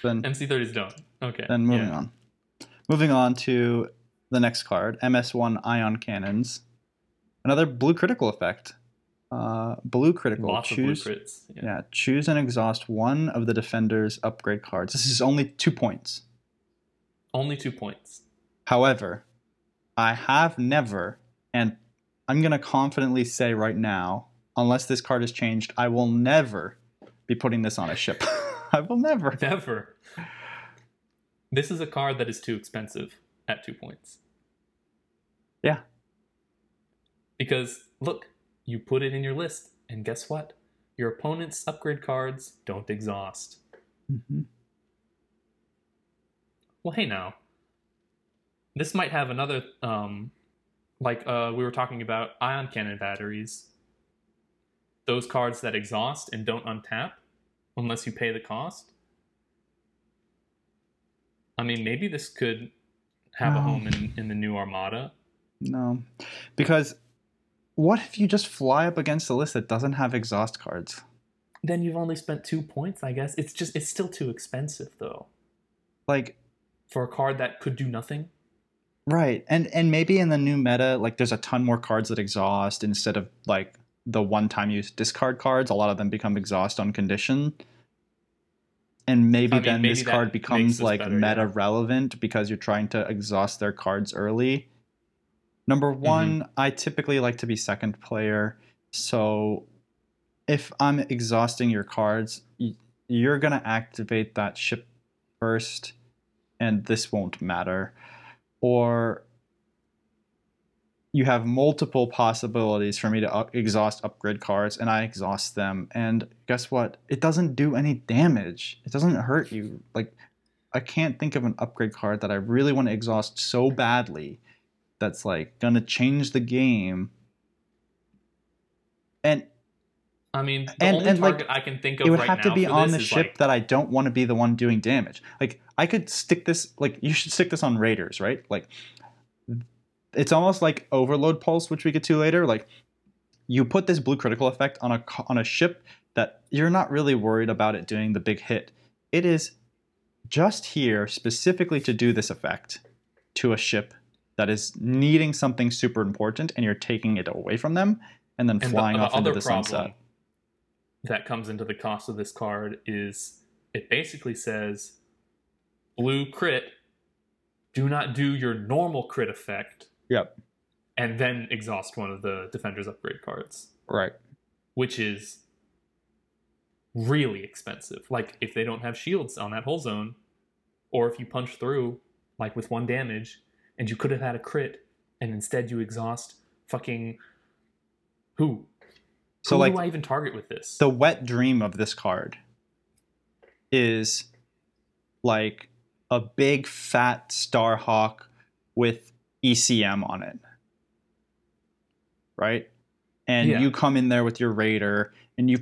[SPEAKER 3] Then,
[SPEAKER 4] MC30's don't. Okay.
[SPEAKER 3] then moving
[SPEAKER 4] yeah.
[SPEAKER 3] on. Moving on to the next card, MS1 Ion Cannons. Another blue critical effect. Uh, blue critical.
[SPEAKER 4] Lots
[SPEAKER 3] choose,
[SPEAKER 4] of blue crits. Yeah.
[SPEAKER 3] yeah, choose and exhaust one of the defender's upgrade cards. This is only two points.
[SPEAKER 4] Only two points.
[SPEAKER 3] However, I have never, and I'm going to confidently say right now, unless this card is changed, I will never be putting this on a ship. I will never.
[SPEAKER 4] Never. This is a card that is too expensive at two points.
[SPEAKER 3] Yeah.
[SPEAKER 4] Because look, you put it in your list, and guess what? Your opponent's upgrade cards don't exhaust.
[SPEAKER 3] Mhm.
[SPEAKER 4] Well, hey now. This might have another um like uh we were talking about ion cannon batteries. Those cards that exhaust and don't untap unless you pay the cost. I mean, maybe this could have a home in, in the new Armada.
[SPEAKER 3] No. Because what if you just fly up against a list that doesn't have exhaust cards?
[SPEAKER 4] Then you've only spent two points, I guess. It's just it's still too expensive though.
[SPEAKER 3] Like,
[SPEAKER 4] For a card that could do nothing.
[SPEAKER 3] right. And and maybe in the new meta, like there's a ton more cards that exhaust instead of like the one time use discard cards. A lot of them become exhaust on condition. And maybe
[SPEAKER 4] I mean,
[SPEAKER 3] then
[SPEAKER 4] maybe
[SPEAKER 3] this card becomes
[SPEAKER 4] this
[SPEAKER 3] like
[SPEAKER 4] better,
[SPEAKER 3] meta
[SPEAKER 4] yeah.
[SPEAKER 3] relevant because you're trying to exhaust their cards early. Number
[SPEAKER 4] Mm-hmm.
[SPEAKER 3] one, I typically like to be second player. So if I'm exhausting your cards, you're going to activate that ship first, and this won't matter. Or you have multiple possibilities for me to up- exhaust upgrade cards, and I exhaust them. And guess what? It doesn't do any damage. It doesn't hurt you. Like, I can't think of an upgrade card that I really want to exhaust so badly that's like gonna change the game. And
[SPEAKER 4] I mean, the
[SPEAKER 3] And-
[SPEAKER 4] only
[SPEAKER 3] and, like,
[SPEAKER 4] I can think of
[SPEAKER 3] it would
[SPEAKER 4] right
[SPEAKER 3] have to be on the ship
[SPEAKER 4] like,
[SPEAKER 3] that I don't want to be the one doing damage. Like I could stick this like you should stick this on raiders, right? Like it's almost like overload pulse, which we get to later. Like you put this blue critical effect on a on a ship that you're not really worried about it doing the big hit. It is just here specifically to do this effect to a ship that is needing something super important, and you're taking it away from them and then
[SPEAKER 4] And
[SPEAKER 3] flying
[SPEAKER 4] the,
[SPEAKER 3] off into the sunset.
[SPEAKER 4] that comes into the cost of this card is it basically says blue crit, do not do your normal crit effect,
[SPEAKER 3] Yep.
[SPEAKER 4] and then exhaust one of the defender's upgrade cards,
[SPEAKER 3] Right.
[SPEAKER 4] which is really expensive. Like if they don't have shields on that whole zone, or if you punch through like with one damage, and you could have had a crit, and instead you exhaust fucking who?
[SPEAKER 3] So
[SPEAKER 4] Who
[SPEAKER 3] like
[SPEAKER 4] do I even target with this?
[SPEAKER 3] the wet dream of this card is like a big fat Starhawk with ECM on it. Right? and
[SPEAKER 4] Yeah.
[SPEAKER 3] you come in there with your raider and you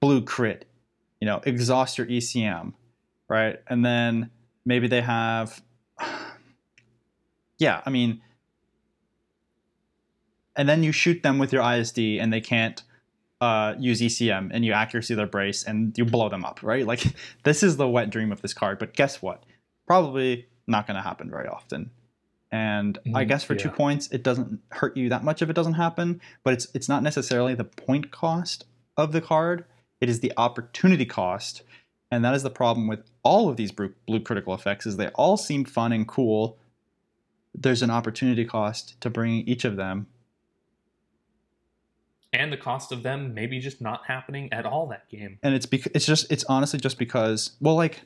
[SPEAKER 3] blue crit, you know, exhaust your ECM, right? And then maybe they have, yeah, I mean, and then you shoot them with your ISD and they can't uh, use ECM and you accuracy their brace and you blow them up, right? Like this is the wet dream of this card. But guess what? Probably not going to happen very often. And I
[SPEAKER 4] Mm,
[SPEAKER 3] guess for two points, it doesn't hurt you that much if it doesn't happen. But it's it's not necessarily the point cost of the card; it is the opportunity cost, and that is the problem with all of these blue, blue critical effects. Is they all seem fun and cool. There's an opportunity cost to bringing each of them.
[SPEAKER 4] And the cost of them maybe just not happening at all that game.
[SPEAKER 3] and it's because it's just it's honestly just because well like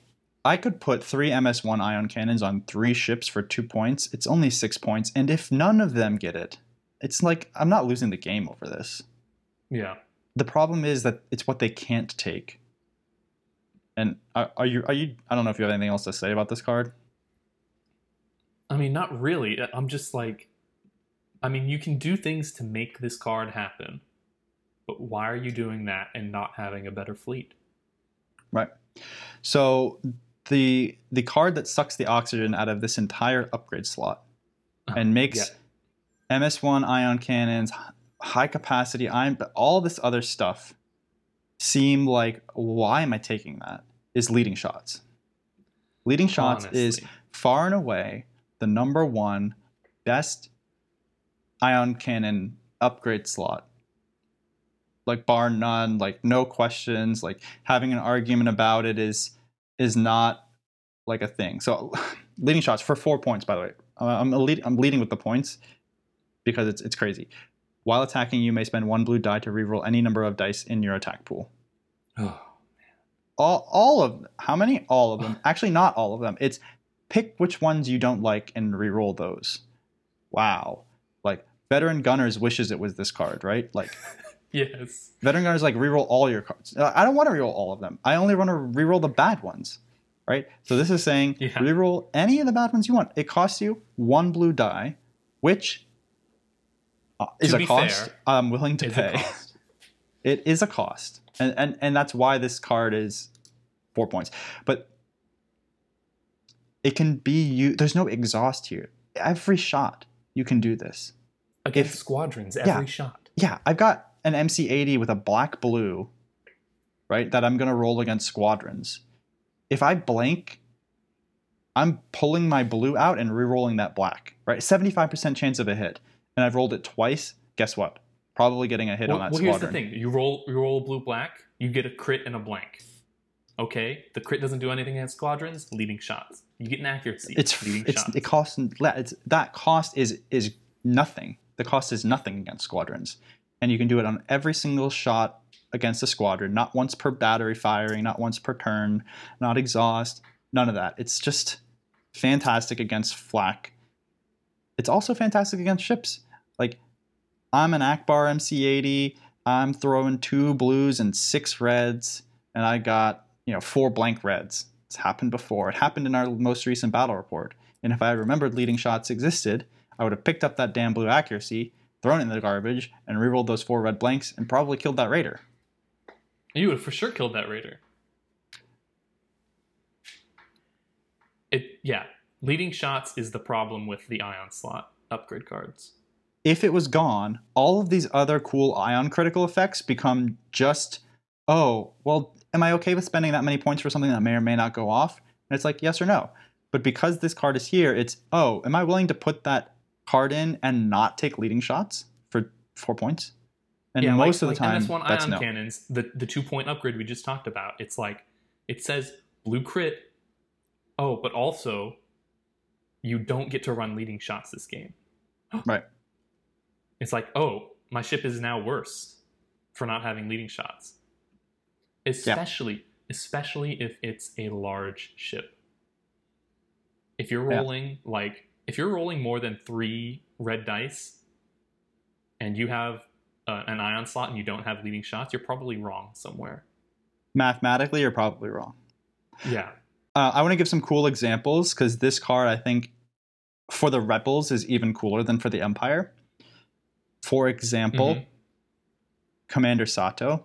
[SPEAKER 3] i could put three ms1 ion cannons on three ships for two points. It's only six points. And if none of them get it it's like i'm not losing the game over this.
[SPEAKER 4] Yeah.
[SPEAKER 3] the problem is that it's what they can't take. And are, are you are you i don't know if you have anything else to say about this card
[SPEAKER 4] I mean, not really. I'm just like, I mean, you can do things to make this card happen, but why are you doing that and not having a better fleet?
[SPEAKER 3] Right. So the the card that sucks the oxygen out of this entire upgrade slot uh-huh. and makes MS1 ion cannons, high capacity ion, but all this other stuff seem like why am I taking that? Is leading shots. Leading shots is far and away the number one best ion cannon upgrade slot. Like bar none, like no questions, like having an argument about it is is not like a thing. So leading shots for four points, by the way. Uh, I'm lead, I'm leading with the points because it's it's crazy. While attacking, you may spend one blue die to reroll any number of dice in your attack pool
[SPEAKER 4] Oh,
[SPEAKER 3] all all of how many all of them actually not all of them it's pick which ones you don't like and re-roll those. Wow. Like veteran gunners wishes it was this card right? Like
[SPEAKER 4] yes.
[SPEAKER 3] veteran gunners like re-roll all your cards. Uh, i don't want to re-roll all of them. I only want to re-roll the bad ones right? So this is saying
[SPEAKER 4] Yeah.
[SPEAKER 3] re-roll any of the bad ones you want. It costs you one blue die which uh, is a cost
[SPEAKER 4] fair,
[SPEAKER 3] i'm willing to pay. it is a cost. And, and and that's why this card is four points. But it can be you there's no exhaust here. Every shot you can do this.
[SPEAKER 4] Against
[SPEAKER 3] If-
[SPEAKER 4] squadrons, every
[SPEAKER 3] yeah.
[SPEAKER 4] shot.
[SPEAKER 3] yeah i've got an mc80 with a black blue right that i'm going to roll against squadrons. If i blank i'm pulling my blue out and re-rolling that black right? 75% chance of a hit. And i've rolled it twice. Guess what? Probably getting a hit
[SPEAKER 4] Well,
[SPEAKER 3] on that
[SPEAKER 4] well, here's the thing: you roll, you roll blue black, you get a crit and a blank. Okay, the crit doesn't do anything against squadrons. Leading shots, you get an accuracy.
[SPEAKER 3] it's
[SPEAKER 4] leading
[SPEAKER 3] it's
[SPEAKER 4] shots.
[SPEAKER 3] it costs it's that cost is is nothing the cost is nothing against squadrons and you can do it on every single shot against a squadron not once per battery firing not once per turn not exhaust none of that it's just fantastic against flak it's also fantastic against ships like i'm an Ackbar mc80 i'm throwing two blues and six reds and i got you know four blank reds it's happened before. It happened in our most recent battle report. And if I had remembered leading shots existed, I would have picked up that damn blue accuracy, thrown it in the garbage, and rerolled those four red blanks and probably killed that raider.
[SPEAKER 4] You would have for sure killed that raider. It yeah, leading shots is the problem with the ion slot upgrade cards.
[SPEAKER 3] If it was gone, all of these other cool ion critical effects become just, oh, well, am I okay with spending that many points for something that may or may not go off? And it's like, yes or no. But because this card is here, it's, oh, am I willing to put that card in and not take leading shots for four points? And
[SPEAKER 4] yeah,
[SPEAKER 3] most
[SPEAKER 4] like,
[SPEAKER 3] of the time,
[SPEAKER 4] like MS1
[SPEAKER 3] that's
[SPEAKER 4] ion
[SPEAKER 3] no.
[SPEAKER 4] cannons, the the two point upgrade we just talked about. It's like it says blue crit. Oh, but also you don't get to run leading shots this game.
[SPEAKER 3] Right.
[SPEAKER 4] It's like, oh, my ship is now worse for not having leading shots. Especially, especially if it's a large ship. If you're
[SPEAKER 3] Yeah.
[SPEAKER 4] rolling like if you're rolling more than three red dice, and you have uh, an ion slot and you don't have leading shots, you're probably wrong somewhere.
[SPEAKER 3] Mathematically, you're probably wrong.
[SPEAKER 4] Yeah,
[SPEAKER 3] Uh, I want to give some cool examples because this card, I think, for the rebels is even cooler than for the empire. For example,
[SPEAKER 4] Mhm.
[SPEAKER 3] Commander Sato,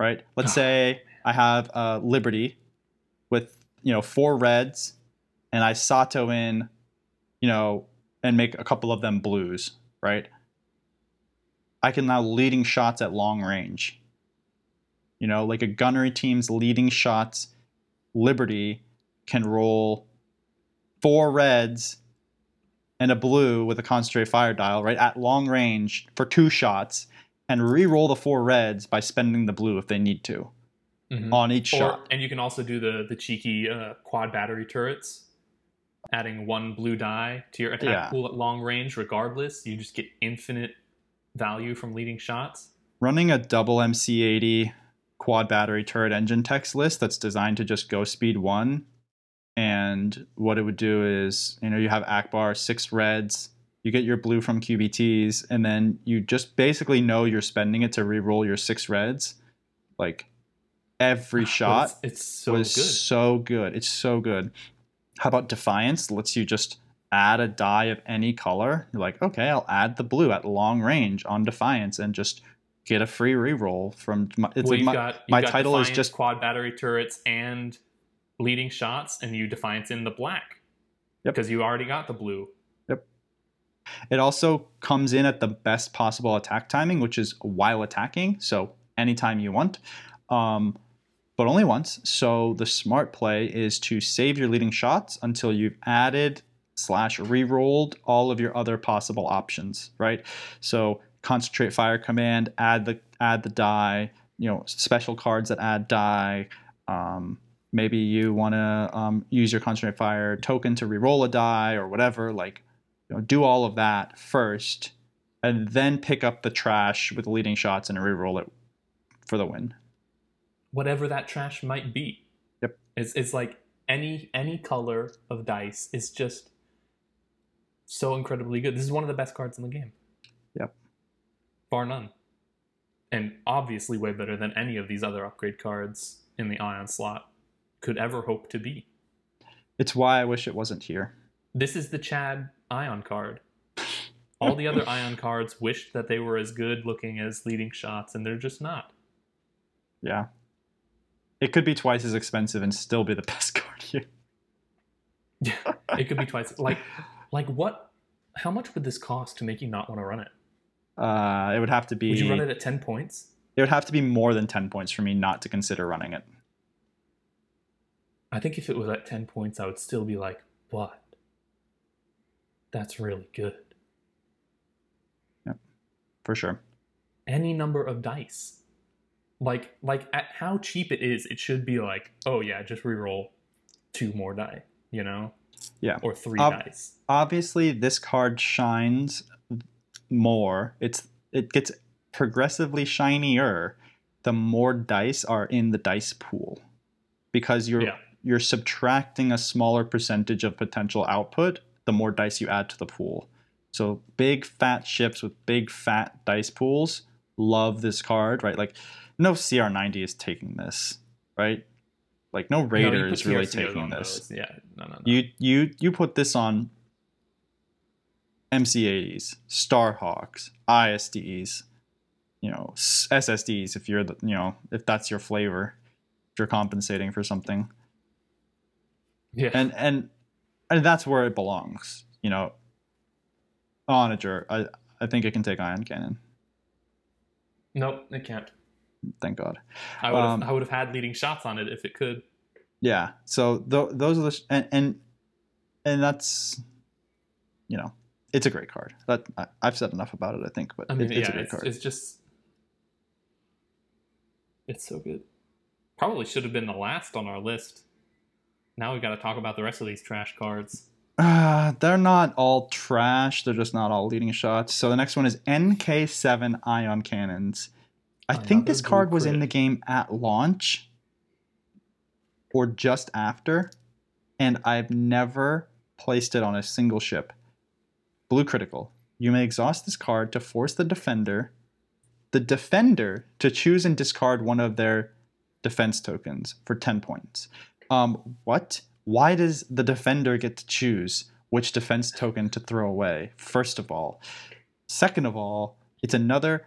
[SPEAKER 3] right? Let's say I have uh, Liberty with you know four reds, and I Sato in, you know, and make a couple of them blues, right? I can now leading shots at long range. You know, like a gunnery team's leading shots, Liberty can roll four reds and a blue with a concentrate fire dial, right, at long range for two shots, and re-roll the four reds by spending the blue if they need to
[SPEAKER 4] Mhm.
[SPEAKER 3] on each
[SPEAKER 4] Or,
[SPEAKER 3] shot.
[SPEAKER 4] and you can also do the the cheeky uh, quad battery turrets, adding one blue die to your attack
[SPEAKER 3] Yeah.
[SPEAKER 4] pool at long range. Regardless, you just get infinite value from leading shots.
[SPEAKER 3] Running a double MC80 quad battery turret engine techs list that's designed to just go speed one. And what it would do is, you know, you have Ackbar, six reds, you get your blue from QBTs, and then you just basically know you're spending it to re-roll your six reds. Like every shot
[SPEAKER 4] it's, it's so
[SPEAKER 3] was
[SPEAKER 4] good.
[SPEAKER 3] so good. It's so good. How about Defiance? Lets you just add a die of any color. You're like, okay, I'll add the blue at long range on Defiance and just get a free reroll from my, it's
[SPEAKER 4] well,
[SPEAKER 3] like my,
[SPEAKER 4] got,
[SPEAKER 3] my title is just-
[SPEAKER 4] quad battery turrets and leading shots, and you defiance in the black
[SPEAKER 3] Yep.
[SPEAKER 4] because you already got the blue.
[SPEAKER 3] It also comes in at the best possible attack timing, which is while attacking, so anytime you want, um, but only once. So the smart play is to save your leading shots until you've added slash re-rolled all of your other possible options, right? So concentrate fire command, add the add the die, you know, special cards that add die. Um, maybe you want to um, use your concentrate fire token to re-roll a die or whatever, like you know, do all of that first, and then pick up the trash with leading shots and re-roll it for the win.
[SPEAKER 4] Whatever that trash might be.
[SPEAKER 3] Yep.
[SPEAKER 4] It's it's like any any color of dice is just so incredibly good. This is one of the best cards in the game.
[SPEAKER 3] Yep.
[SPEAKER 4] Bar none. And obviously way better than any of these other upgrade cards in the Ion slot could ever hope to be.
[SPEAKER 3] It's why I wish it wasn't here.
[SPEAKER 4] This is the Chad Ion card. All the other Ion cards wished that they were as good looking as leading shots, and they're just not.
[SPEAKER 3] Yeah. It could be twice as expensive and still be the best card here.
[SPEAKER 4] Yeah, it could be twice. Like, like what? How much would this cost to make you not want to run it?
[SPEAKER 3] Uh, it would have to be
[SPEAKER 4] Would you run it at ten points?
[SPEAKER 3] it would have to be more than 10 points for me not to consider running it.
[SPEAKER 4] I think if it was at ten points, I would still be like, "But that's really good."
[SPEAKER 3] Yep, for sure.
[SPEAKER 4] Any number of dice, like like at how cheap it is, it should be like, "Oh yeah, just reroll two more die," you know?
[SPEAKER 3] Yeah.
[SPEAKER 4] Or three
[SPEAKER 3] Um,
[SPEAKER 4] dice.
[SPEAKER 3] Obviously, this card shines more. It's it gets progressively shinier the more dice are in the dice pool. Because you're
[SPEAKER 4] Yeah.
[SPEAKER 3] you're subtracting a smaller percentage of potential output the more dice you add to the pool. So big fat ships with big fat dice pools love this card, right? Like no CR90 is taking this, right? Like no
[SPEAKER 4] No,
[SPEAKER 3] Raider
[SPEAKER 4] you put
[SPEAKER 3] is really
[SPEAKER 4] TRCOs
[SPEAKER 3] taking this.
[SPEAKER 4] those. Yeah, no, no, no.
[SPEAKER 3] You you you put this on MC80s, Starhawks, ISDs, you know, SSDs if you're the, you know, if that's your flavor. If you're compensating for something.
[SPEAKER 4] yeah.
[SPEAKER 3] And and and that's where it belongs, you know. on Onager, I I think it can take Ion Cannon.
[SPEAKER 4] nope, it can't.
[SPEAKER 3] Thank God.
[SPEAKER 4] I would have,
[SPEAKER 3] Um,
[SPEAKER 4] I would have had leading shots on it if it could.
[SPEAKER 3] Yeah. So th- those are the sh- and, and and that's you know, it's a great card. That I, I've said enough about it, I think, but
[SPEAKER 4] I mean,
[SPEAKER 3] it, it's
[SPEAKER 4] yeah,
[SPEAKER 3] a great
[SPEAKER 4] it's,
[SPEAKER 3] card.
[SPEAKER 4] it's just, it's so good. Probably should have been the last on our list. Now we've got to talk about the rest of these trash cards.
[SPEAKER 3] Uh, they're not all trash. They're just not all leading shots. So the next one is NK7 Ion Cannons. I think this card was in the game at launch or just after, and I've never placed it on a single ship. Blue critical. You may exhaust this card to force the defender, the defender, to choose and discard one of their defense tokens for 10 points. Um, what? Why does the defender get to choose which defense token to throw away? First of all. Second of all, it's another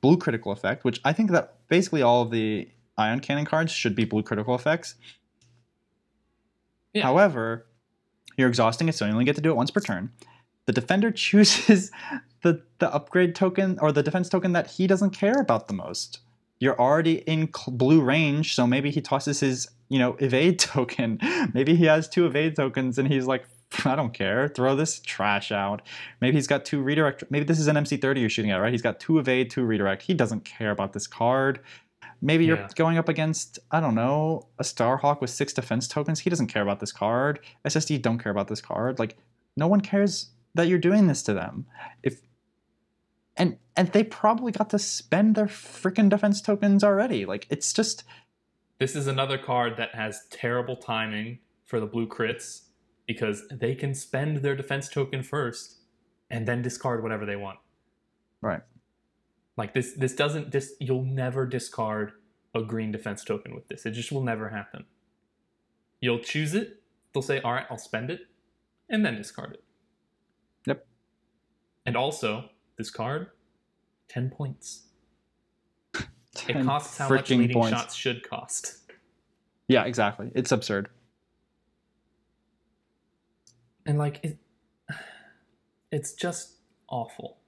[SPEAKER 3] blue critical effect, which I think that basically all of the ion cannon cards should be blue critical effects.
[SPEAKER 4] Yeah.
[SPEAKER 3] However, you're exhausting it, so you only get to do it once per turn. The defender chooses the, the upgrade token or the defense token that he doesn't care about the most. You're already in blue range, so maybe he tosses his, you know, evade token. Maybe he has two evade tokens and he's like, I don't care. Throw this trash out. Maybe he's got two redirect. Maybe this is an MC30 you're shooting at, right? He's got two evade, two redirect. He doesn't care about this card. Maybe you're going up against, I don't know, a Starhawk with six defense tokens. He doesn't care about this card. SSD don't care about this card. Like, no one cares that you're doing this to them. If and and they probably got to spend their freaking defense tokens already. Like, it's just
[SPEAKER 4] This is another card that has terrible timing for the blue crits because they can spend their defense token first and then discard whatever they want.
[SPEAKER 3] right.
[SPEAKER 4] Like this this doesn't dis you'll never discard a green defense token with this. It just will never happen. You'll choose it, they'll say, Alright, I'll spend it, and then discard it.
[SPEAKER 3] Yep.
[SPEAKER 4] And also, this card, ten points. It costs how much leading
[SPEAKER 3] points.
[SPEAKER 4] shots should cost.
[SPEAKER 3] Yeah, exactly. It's absurd.
[SPEAKER 4] and like it, it's just awful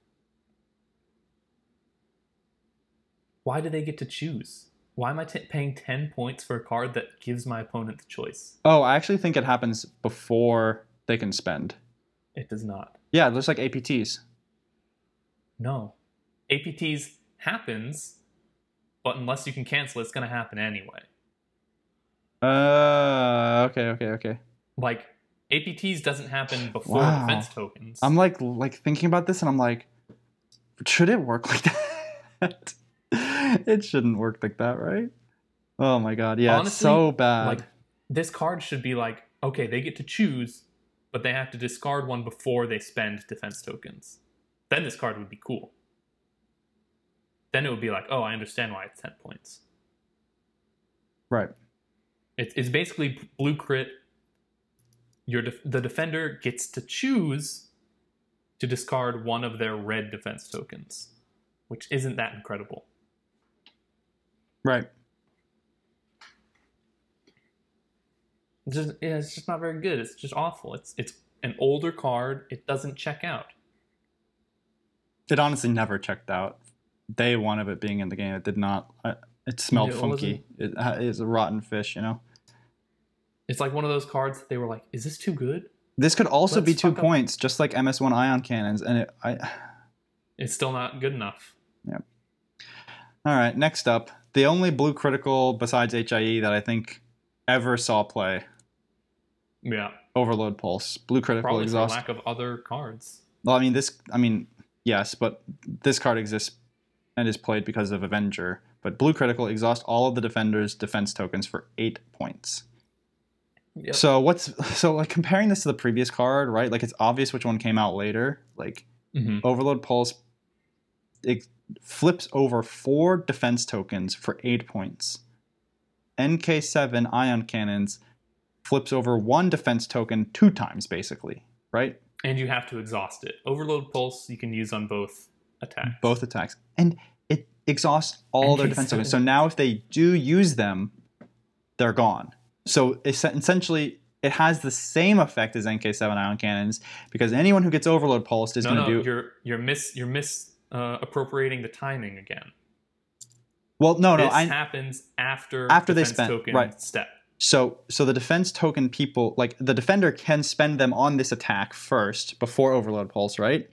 [SPEAKER 4] why do they get to choose why am i t- paying 10 points for a card that gives my opponent the choice
[SPEAKER 3] Oh, I actually think it happens before they can spend.
[SPEAKER 4] it does not
[SPEAKER 3] Yeah, it looks like APTs.
[SPEAKER 4] no apts happens but unless you can cancel it's going to happen anyway
[SPEAKER 3] Uh, okay, okay, okay.
[SPEAKER 4] like apts doesn't happen before
[SPEAKER 3] Wow.
[SPEAKER 4] defense tokens
[SPEAKER 3] I'm like like thinking about this, and I'm like, should it work like that? it shouldn't work like that, right? Oh my god, yeah, it's
[SPEAKER 4] Honestly,
[SPEAKER 3] so bad.
[SPEAKER 4] like this card should be like okay they get to choose but they have to discard one before they spend defense tokens then this card would be cool then it would be like oh i understand why it's 10 points
[SPEAKER 3] right.
[SPEAKER 4] it's, it's basically blue crit your def- the defender gets to choose to discard one of their red defense tokens which isn't that incredible
[SPEAKER 3] Right.
[SPEAKER 4] It's just, yeah, it's just not very good it's just awful it's it's an older card it doesn't check out
[SPEAKER 3] It honestly never checked out. Day one of it being in the game, it did not. I- It smelled
[SPEAKER 4] it
[SPEAKER 3] funky. It uh, ha- a rotten fish, you know.
[SPEAKER 4] It's like one of those cards that they were like, "Is this too good?"
[SPEAKER 3] This could also be
[SPEAKER 4] Let's
[SPEAKER 3] two
[SPEAKER 4] fuck up-
[SPEAKER 3] points, just like MS1 ion cannons, and it. I.
[SPEAKER 4] It's still not good enough. Yeah.
[SPEAKER 3] All right, next up, the only blue critical besides HIE that I think ever saw play,
[SPEAKER 4] Yeah,
[SPEAKER 3] Overload Pulse, blue critical
[SPEAKER 4] probably
[SPEAKER 3] exhaust.
[SPEAKER 4] lack of other cards.
[SPEAKER 3] Well, I mean this. I mean, yes, but this card exists is played because of Avenger. But blue critical exhaust all of the defender's defense tokens for eight points.
[SPEAKER 4] Yep.
[SPEAKER 3] So what's so like comparing this to the previous card, right? Like it's obvious which one came out later. Like
[SPEAKER 4] Mhm.
[SPEAKER 3] Overload Pulse, it flips over four defense tokens for eight points. NK7 ion cannons flips over one defense token two times, basically, right?
[SPEAKER 4] And you have to exhaust it. Overload pulse you can use on both attacks.
[SPEAKER 3] both attacks, and it exhausts all their defense tokens. So now, if they do use them, they're gone. So essentially, it has the same effect as NK7 ion cannons because anyone who gets overload pulsed is
[SPEAKER 4] No,
[SPEAKER 3] going to
[SPEAKER 4] no,
[SPEAKER 3] do.
[SPEAKER 4] you're you're mis you're mis uh, appropriating the timing again.
[SPEAKER 3] Well, no, no.
[SPEAKER 4] this
[SPEAKER 3] I,
[SPEAKER 4] happens after
[SPEAKER 3] After they spend
[SPEAKER 4] token
[SPEAKER 3] right.
[SPEAKER 4] step.
[SPEAKER 3] so so the defense token people like the defender can spend them on this attack first before overload pulse, right?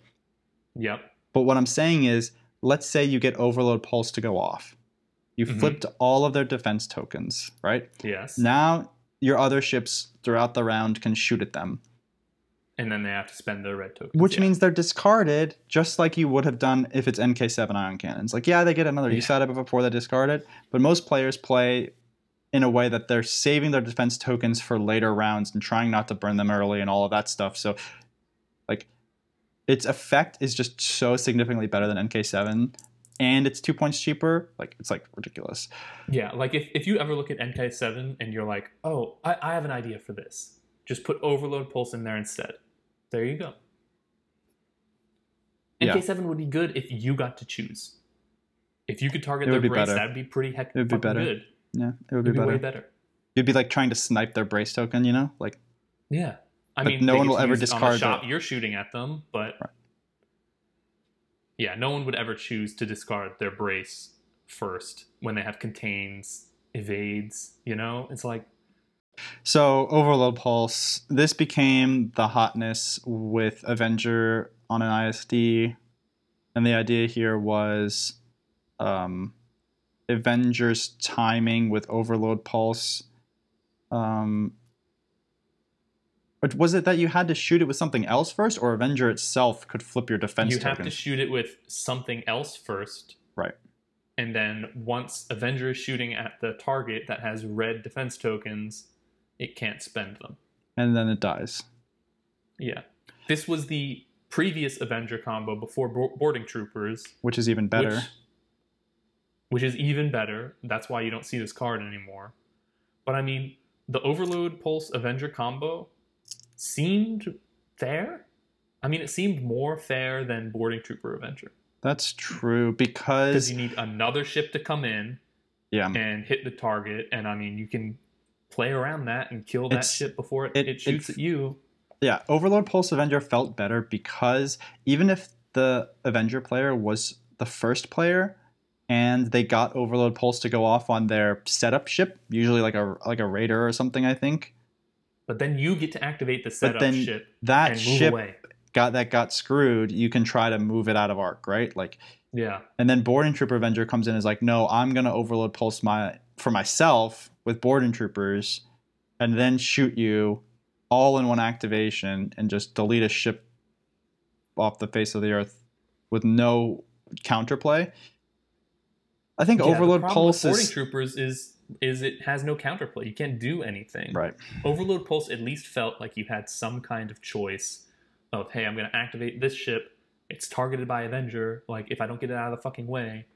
[SPEAKER 4] Yep.
[SPEAKER 3] But what I'm saying is, let's say you get overload pulse to go off. You
[SPEAKER 4] Mhm.
[SPEAKER 3] flipped all of their defense tokens, right?
[SPEAKER 4] Yes.
[SPEAKER 3] Now your other ships throughout the round can shoot at them,
[SPEAKER 4] and then they have to spend their red tokens.
[SPEAKER 3] which
[SPEAKER 4] yeah.
[SPEAKER 3] means they're discarded just like you would have done if it's NK7 ion cannons. Like, yeah, they get another use
[SPEAKER 4] Yeah.
[SPEAKER 3] out of it before they discard it, but most players play in a way that they're saving their defense tokens for later rounds and trying not to burn them early and all of that stuff. So, its effect is just so significantly better than NK7. And it's two points cheaper. Like it's like ridiculous.
[SPEAKER 4] Yeah, like if, if you ever look at NK7 and you're like, oh, I, I have an idea for this, just put Overload Pulse in there instead. There you go. NK7 would be good if you got to choose. If you could target their
[SPEAKER 3] be
[SPEAKER 4] brace, that'd be pretty heck
[SPEAKER 3] It would be better.
[SPEAKER 4] good.
[SPEAKER 3] Yeah, it would be
[SPEAKER 4] It'd be
[SPEAKER 3] better.
[SPEAKER 4] way better.
[SPEAKER 3] It'd be like trying to snipe their brace token, you know? Like
[SPEAKER 4] Yeah. I
[SPEAKER 3] But
[SPEAKER 4] mean,
[SPEAKER 3] no one will ever
[SPEAKER 4] use it on
[SPEAKER 3] discard
[SPEAKER 4] shot
[SPEAKER 3] the-
[SPEAKER 4] you're shooting at them, but
[SPEAKER 3] Right.
[SPEAKER 4] yeah, no one would ever choose to discard their brace first when they have contains, evades. You know, it's like
[SPEAKER 3] So, Overload Pulse, this became the hotness with Avenger on an ISD. And the idea here was um, Avenger's timing with Overload Pulse. Um, but was it that you had to shoot it with something else first, or Avenger itself could flip your defense token?
[SPEAKER 4] you have
[SPEAKER 3] token?
[SPEAKER 4] to shoot it with something else first,
[SPEAKER 3] Right.
[SPEAKER 4] And then once Avenger is shooting at the target that has red defense tokens, it can't spend them.
[SPEAKER 3] and then it dies.
[SPEAKER 4] Yeah, this was the previous Avenger combo before Bo- Boarding Troopers.
[SPEAKER 3] Which is even better.
[SPEAKER 4] Which, which is even better. That's why you don't see this card anymore. But I mean, the Overload Pulse Avenger combo seemed fair. I mean, it seemed more fair than Boarding Trooper Avenger
[SPEAKER 3] That's true
[SPEAKER 4] because
[SPEAKER 3] because
[SPEAKER 4] you need another ship to come in
[SPEAKER 3] yeah,
[SPEAKER 4] and hit the target, and I mean, you can play around that and kill that
[SPEAKER 3] It's-
[SPEAKER 4] ship before it,
[SPEAKER 3] it-
[SPEAKER 4] it, shoots at you.
[SPEAKER 3] yeah, Overload Pulse Avenger felt better because even if the Avenger player was the first player and they got Overload Pulse to go off on their setup ship, usually like a like a raider or something, I think,
[SPEAKER 4] But then you get to activate the setup
[SPEAKER 3] then
[SPEAKER 4] ship
[SPEAKER 3] that
[SPEAKER 4] and move
[SPEAKER 3] ship
[SPEAKER 4] away.
[SPEAKER 3] got that got screwed, you can try to move it out of arc, right? Like
[SPEAKER 4] Yeah.
[SPEAKER 3] and then Boarding Trooper Avenger comes in and is like, no, I'm gonna overload pulse my for myself with Boarding Troopers, and then shoot you all in one activation and just delete a ship off the face of the earth with no counterplay. I think
[SPEAKER 4] Yeah,
[SPEAKER 3] Overload Pulse
[SPEAKER 4] Boarding
[SPEAKER 3] is
[SPEAKER 4] Troopers is is it has no counterplay. You can't do anything.
[SPEAKER 3] right.
[SPEAKER 4] Overload Pulse at least felt like you had some kind of choice of, hey, I'm going to activate this ship. It's targeted by Avenger. Like, if I don't get it out of the fucking way,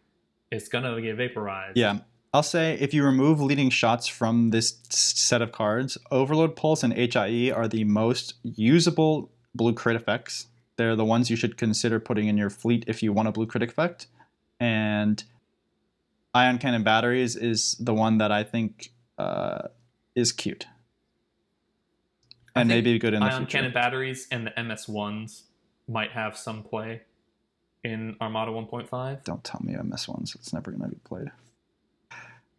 [SPEAKER 4] it's going to get vaporized.
[SPEAKER 3] Yeah. I'll say if you remove leading shots from this set of cards, Overload Pulse and HIE are the most usable blue crit effects. They're the ones you should consider putting in your fleet if you want a blue crit effect. And Ion Cannon Batteries is the one that I think uh, is cute. And maybe good in the
[SPEAKER 4] Ion
[SPEAKER 3] future.
[SPEAKER 4] Cannon batteries and the MS1s might have some play in Armada 1.5.
[SPEAKER 3] Don't tell me MS1s. It's never going to be played.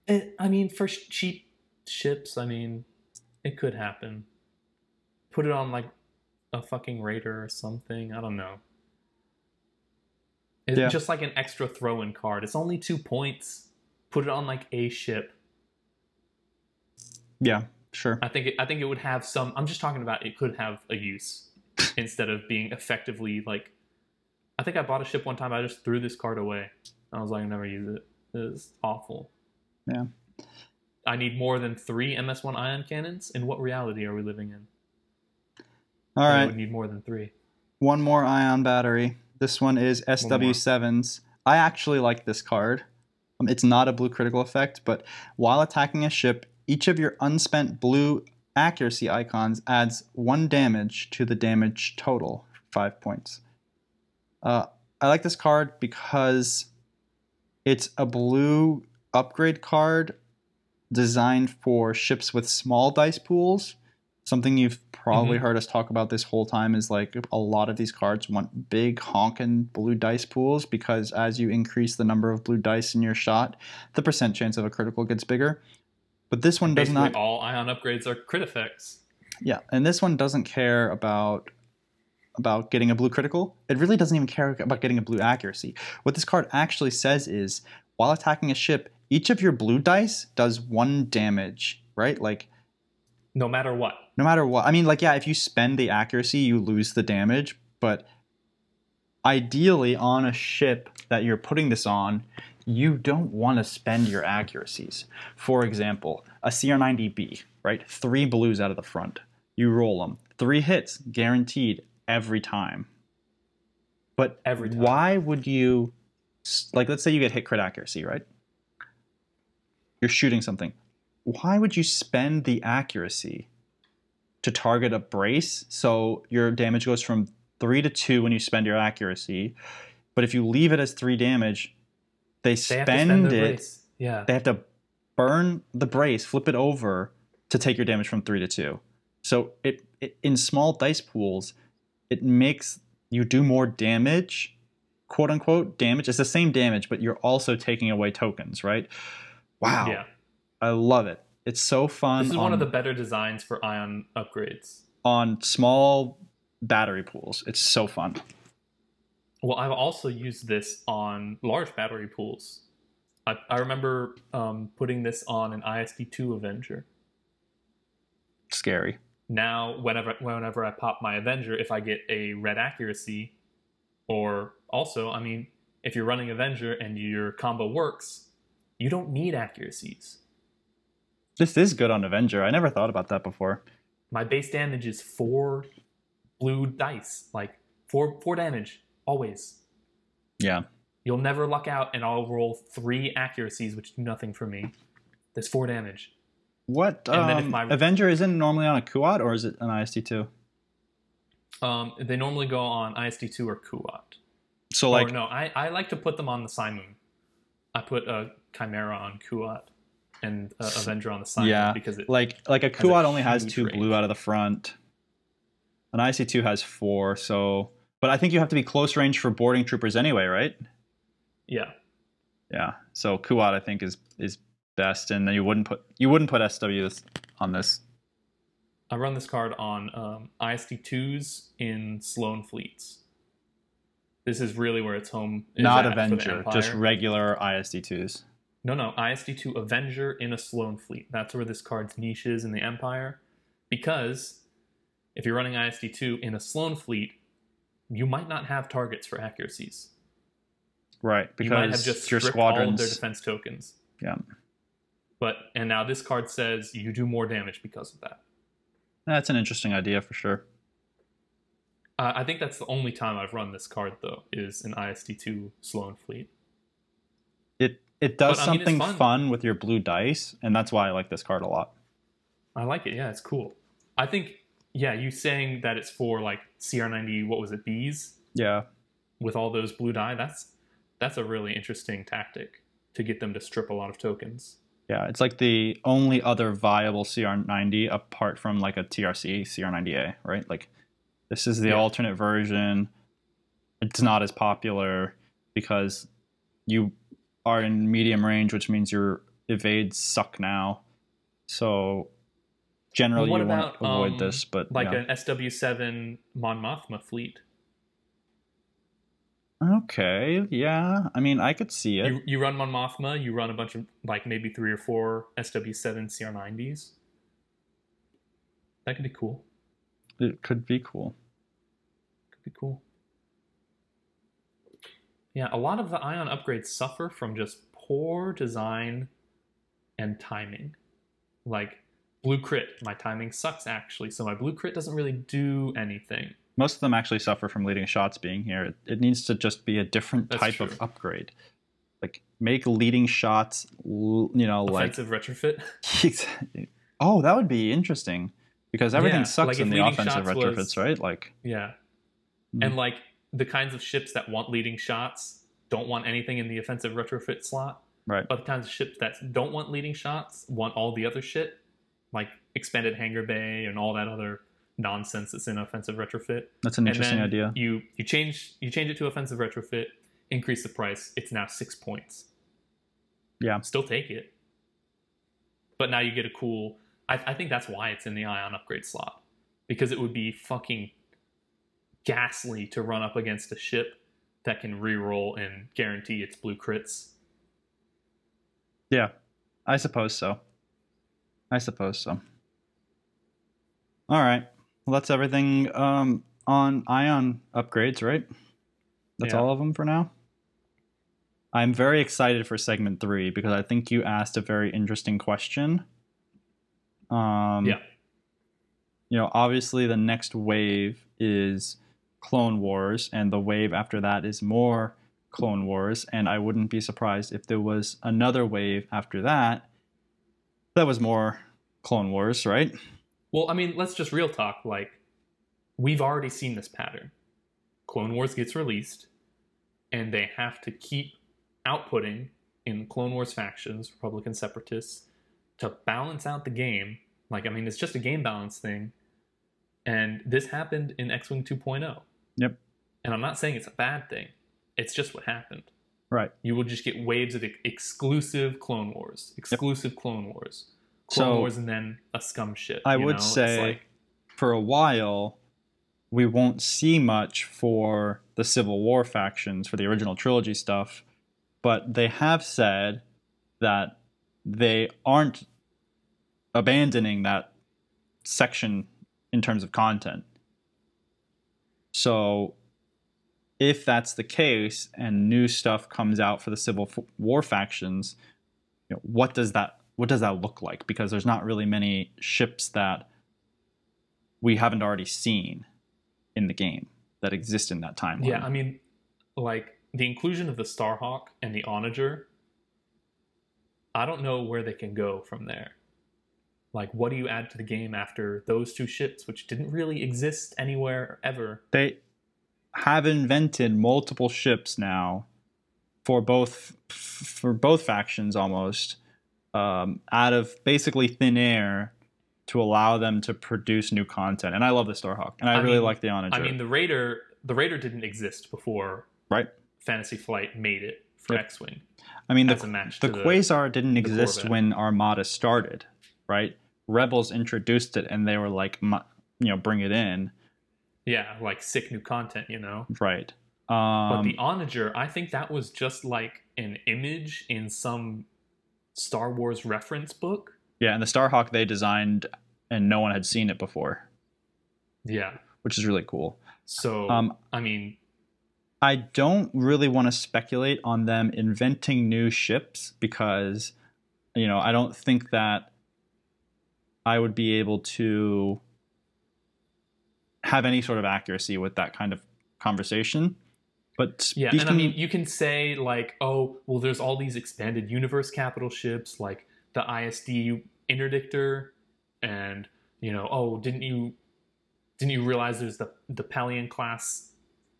[SPEAKER 4] It, I mean, for sh- cheap ships, I mean, it could happen. Put it on like a fucking raider or something. I don't know. It's
[SPEAKER 3] Yeah.
[SPEAKER 4] just like an extra throw-in card. It's only two points. Put it on like a ship.
[SPEAKER 3] Yeah, sure.
[SPEAKER 4] I think it, I think it would have some. I'm just talking about it could have a use instead of being effectively like. I think I bought a ship one time. I just threw this card away. I was like, I never use it. It's awful.
[SPEAKER 3] Yeah.
[SPEAKER 4] I need more than three MS1 ion cannons. In what reality are we living in?
[SPEAKER 3] All
[SPEAKER 4] that I
[SPEAKER 3] right.
[SPEAKER 4] would need more than three.
[SPEAKER 3] one more ion battery. This one is SW7's. I actually like this card. Um, it's not a blue critical effect, but while attacking a ship, each of your unspent blue accuracy icons adds one damage to the damage total, five points. Uh, I like this card because it's a blue upgrade card designed for ships with small dice pools. Something you've probably
[SPEAKER 4] Mhm.
[SPEAKER 3] heard us talk about this whole time is like a lot of these cards want big honking blue dice pools because as you increase the number of blue dice in your shot, the percent chance of a critical gets bigger. But this one does
[SPEAKER 4] Basically,
[SPEAKER 3] not
[SPEAKER 4] all ion upgrades are crit effects.
[SPEAKER 3] yeah, and this one doesn't care about about getting a blue critical. It really doesn't even care about getting a blue accuracy. What this card actually says is while attacking a ship, each of your blue dice does one damage, right? Like
[SPEAKER 4] No matter what.
[SPEAKER 3] no matter what. I mean, like yeah, if you spend the accuracy, you lose the damage, but ideally on a ship that you're putting this on, you don't want to spend your accuracies. For example, a CR90B, right? Three blues out of the front. You roll them. Three hits, guaranteed every time. But
[SPEAKER 4] Every time.
[SPEAKER 3] why would you, like, let's say you get hit crit accuracy, right? You're shooting something. Why would you spend the accuracy to target a brace so your damage goes from three to two when you spend your accuracy? But if you leave it as three damage, they
[SPEAKER 4] They
[SPEAKER 3] spend, it.
[SPEAKER 4] brace. Yeah.
[SPEAKER 3] They have to burn the brace, flip it over to take your damage from three to two. So it, it in small dice pools, it makes you do more damage, quote unquote damage. It's the same damage, but you're also taking away tokens, right? Wow,
[SPEAKER 4] Yeah.
[SPEAKER 3] I love it. It's so fun.
[SPEAKER 4] This is
[SPEAKER 3] on,
[SPEAKER 4] one of the better designs for ion upgrades.
[SPEAKER 3] on small battery pools. It's so fun.
[SPEAKER 4] Well, I've also used this on large battery pools. I, I remember um, putting this on an ISD2 Avenger.
[SPEAKER 3] Scary.
[SPEAKER 4] Now, whenever whenever I pop my Avenger, if I get a red accuracy, or also, I mean, if you're running Avenger and your combo works, you don't need accuracies.
[SPEAKER 3] This is good on Avenger. I never thought about that before.
[SPEAKER 4] My base damage is four blue dice, like four four damage always.
[SPEAKER 3] Yeah.
[SPEAKER 4] You'll never luck out, and I'll roll three accuracies, which do nothing for me. That's four damage.
[SPEAKER 3] What
[SPEAKER 4] And then if
[SPEAKER 3] um,
[SPEAKER 4] my-
[SPEAKER 3] Avenger isn't normally on a Kuat or is it an ISD two?
[SPEAKER 4] Um, they normally go on ISD2 or Kuat.
[SPEAKER 3] So like
[SPEAKER 4] or no, I, I like to put them on the Simon. I put a Chimera on Kuat and uh, Avenger on the side.
[SPEAKER 3] Yeah,
[SPEAKER 4] because it,
[SPEAKER 3] like like a Kuat only has two blue out of the front. An IC two has four, so but I think you have to be close range for boarding troopers anyway, right?
[SPEAKER 4] yeah.
[SPEAKER 3] Yeah. So Kuat I think is is best, and then you wouldn't put you wouldn't put SWs on this.
[SPEAKER 4] I run this card on um, ISD2s in Sloane fleets. This is really where its home is
[SPEAKER 3] Not
[SPEAKER 4] at for the
[SPEAKER 3] Avenger, just regular ISD twos.
[SPEAKER 4] No, no, ISD2 Avenger in a Sloane fleet. That's where this card's niche is in the Empire. Because if you're running ISD2 in a Sloane fleet, you might not have targets for accuracies.
[SPEAKER 3] Right, because
[SPEAKER 4] you might have just
[SPEAKER 3] your
[SPEAKER 4] squadrons all of their defense tokens.
[SPEAKER 3] Yeah.
[SPEAKER 4] But and now this card says you do more damage because of that.
[SPEAKER 3] That's an interesting idea for sure.
[SPEAKER 4] Uh, I think that's the only time I've run this card though is an ISD2 Sloane fleet.
[SPEAKER 3] It does
[SPEAKER 4] But, I mean,
[SPEAKER 3] something
[SPEAKER 4] fun.
[SPEAKER 3] fun with your blue dice, and that's why I like this card a lot.
[SPEAKER 4] I like it. Yeah, it's cool. I think yeah, you saying that it's for like CR90 what was it bees
[SPEAKER 3] Yeah.
[SPEAKER 4] with all those blue die that's that's a really interesting tactic to get them to strip a lot of tokens.
[SPEAKER 3] Yeah, it's like the only other viable CR90 apart from like a TRC CR90A, right? Like this is the
[SPEAKER 4] Yeah.
[SPEAKER 3] alternate version. It's not as popular because you are in medium range, which means your evades suck now. So generally
[SPEAKER 4] Well,
[SPEAKER 3] you want to avoid
[SPEAKER 4] um,
[SPEAKER 3] this, but
[SPEAKER 4] Like an SW7 Mon Mothma fleet.
[SPEAKER 3] okay, yeah. I mean, I could see it.
[SPEAKER 4] You, you run Mon Mothma, you run a bunch of like maybe three or four SW7 CR90s. That could be cool.
[SPEAKER 3] it could be cool.
[SPEAKER 4] Could be cool. Yeah, a lot of the ion upgrades suffer from just poor design and timing. Like blue crit, my timing sucks actually, so my blue crit doesn't really do anything.
[SPEAKER 3] most of them actually suffer from leading shots being here. It, needs to just be a different
[SPEAKER 4] That's
[SPEAKER 3] type
[SPEAKER 4] true.
[SPEAKER 3] of upgrade. Like make leading shots, you know, like
[SPEAKER 4] Offensive retrofit.
[SPEAKER 3] oh, that would be interesting because everything
[SPEAKER 4] Yeah,
[SPEAKER 3] sucks
[SPEAKER 4] like
[SPEAKER 3] in the offensive retrofits,
[SPEAKER 4] was-
[SPEAKER 3] right? Like
[SPEAKER 4] Yeah.
[SPEAKER 3] Hmm.
[SPEAKER 4] And like the kinds of ships that want leading shots don't want anything in the offensive retrofit slot,
[SPEAKER 3] right,
[SPEAKER 4] but the kinds of ships that don't want leading shots want all the other shit, like expanded hangar bay and all that other nonsense that's in offensive retrofit.
[SPEAKER 3] that's an interesting idea.
[SPEAKER 4] You you change you change it to offensive retrofit, increase the price. It's now six points.
[SPEAKER 3] Yeah.
[SPEAKER 4] still take it. But now you get a cool. I, I think that's why it's in the ion upgrade slot because it would be fucking ghastly to run up against a ship that can reroll and guarantee its blue crits.
[SPEAKER 3] Yeah, I suppose so. I suppose so. All right. Well, that's everything um, on Ion upgrades, right? That's
[SPEAKER 4] Yeah.
[SPEAKER 3] all of them for now. I'm very excited for segment three because I think you asked a very interesting question. Um,
[SPEAKER 4] Yeah.
[SPEAKER 3] You know, obviously, the next wave is Clone Wars, and the wave after that is more Clone Wars. And I wouldn't be surprised if there was another wave after that that was more Clone Wars, right?
[SPEAKER 4] Well, I mean, let's just real talk. Like, we've already seen this pattern. Clone Wars gets released, and they have to keep outputting in Clone Wars factions, Republican separatists, to balance out the game. Like, I mean, it's just a game balance thing. And this happened in X Wing 2.0.
[SPEAKER 3] Yep.
[SPEAKER 4] And I'm not saying it's a bad thing, it's just what happened.
[SPEAKER 3] Right.
[SPEAKER 4] You will just get waves of exclusive Clone Wars, exclusive Clone Wars, Clone
[SPEAKER 3] So-
[SPEAKER 4] Wars, and then a scum shit.
[SPEAKER 3] I would
[SPEAKER 4] know?
[SPEAKER 3] Say
[SPEAKER 4] like-
[SPEAKER 3] for a while we won't see much for the Civil War factions for the original trilogy stuff, but they have said that they aren't abandoning that section in terms of content. So if that's the case and new stuff comes out for the Civil War factions, you know, what does that what does that look like? Because there's not really many ships that we haven't already seen in the game that exist in that timeline.
[SPEAKER 4] Yeah, I mean, like the inclusion of the Starhawk and the Onager. I don't know where they can go from there. Like, what do you add to the game after those two ships, which didn't really exist anywhere ever?
[SPEAKER 3] they have invented multiple ships now for both for both factions almost um, out of basically thin air to allow them to produce new content. And I love the Starhawk, and I,
[SPEAKER 4] I
[SPEAKER 3] really
[SPEAKER 4] mean-
[SPEAKER 3] like the Onager.
[SPEAKER 4] I mean, the Raider, the Raider didn't exist before
[SPEAKER 3] right?
[SPEAKER 4] Fantasy Flight made it for
[SPEAKER 3] Yep.
[SPEAKER 4] X-wing
[SPEAKER 3] I mean, the, the
[SPEAKER 4] the
[SPEAKER 3] Quasar didn't exist
[SPEAKER 4] Corvette.
[SPEAKER 3] when Armada started, right? Rebels introduced it, and they were like, you know, bring it in,
[SPEAKER 4] yeah, like sick new content, you know.
[SPEAKER 3] right?
[SPEAKER 4] But
[SPEAKER 3] Um,
[SPEAKER 4] the Onager, I think that was just like an image in some Star Wars reference book.
[SPEAKER 3] yeah, and the Starhawk they designed, and no one had seen it before,
[SPEAKER 4] Yeah.
[SPEAKER 3] which is really cool.
[SPEAKER 4] So
[SPEAKER 3] Um,
[SPEAKER 4] I mean,
[SPEAKER 3] I don't really want to speculate on them inventing new ships because, you know, I don't think that I would be able to have any sort of accuracy with that kind of conversation. But
[SPEAKER 4] yeah,
[SPEAKER 3] speaking,
[SPEAKER 4] and I mean, you can say like, oh, well, there's all these expanded universe capital ships like the ISD Interdictor, and you know, oh, didn't you didn't you realize there's the the Pellaeon class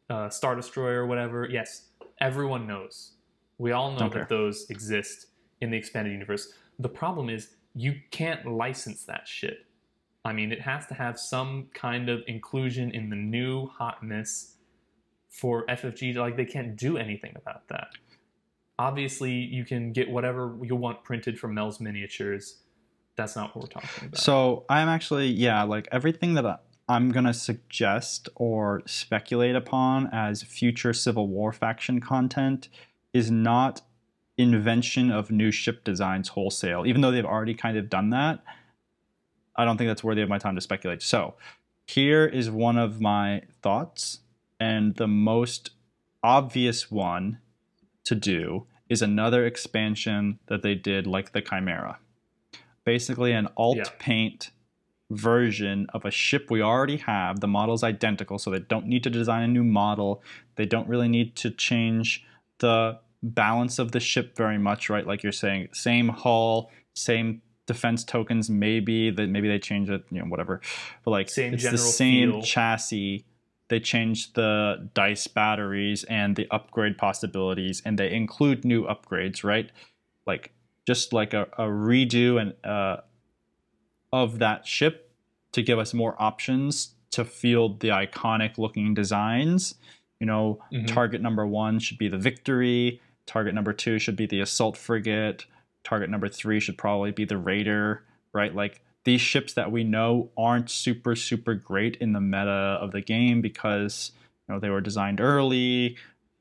[SPEAKER 4] uh, Star Destroyer or whatever? Yes, everyone knows. We all know
[SPEAKER 3] Don't
[SPEAKER 4] that those exist in the expanded universe. The problem is you can't license that shit. I mean, it has to have some kind of inclusion in the new hotness for FFG. Like, they can't do anything about that. Obviously, you can get whatever you want printed from Mel's miniatures. That's not what we're talking about.
[SPEAKER 3] So I'm actually, yeah, like everything that I- I'm going to suggest or speculate upon as future Civil War faction content is not invention of new ship designs wholesale, even though they've already kind of done that. I don't think that's worthy of my time to speculate. So here is one of my thoughts, and the most obvious one to do is another expansion that they did like the Chimera. Basically, an alt
[SPEAKER 4] Yeah.
[SPEAKER 3] paint version of a ship we already have. The model's identical, so they don't need to design a new model. They don't really need to change the balance of the ship very much, right? Like you're saying, same hull, same defense tokens, maybe that maybe they change it, you know, whatever. But like
[SPEAKER 4] Same
[SPEAKER 3] it's the same
[SPEAKER 4] feel.
[SPEAKER 3] chassis. They change the dice batteries and the upgrade possibilities, and they include new upgrades, right? Like just like a, a redo and uh, of that ship to give us more options to field the iconic looking designs. You know,
[SPEAKER 4] Mhm.
[SPEAKER 3] target number one should be the Victory. Target number two should be the Assault Frigate. Target number three should probably be the Raider, right? Like these ships that we know aren't super, super great in the meta of the game because, you know, they were designed early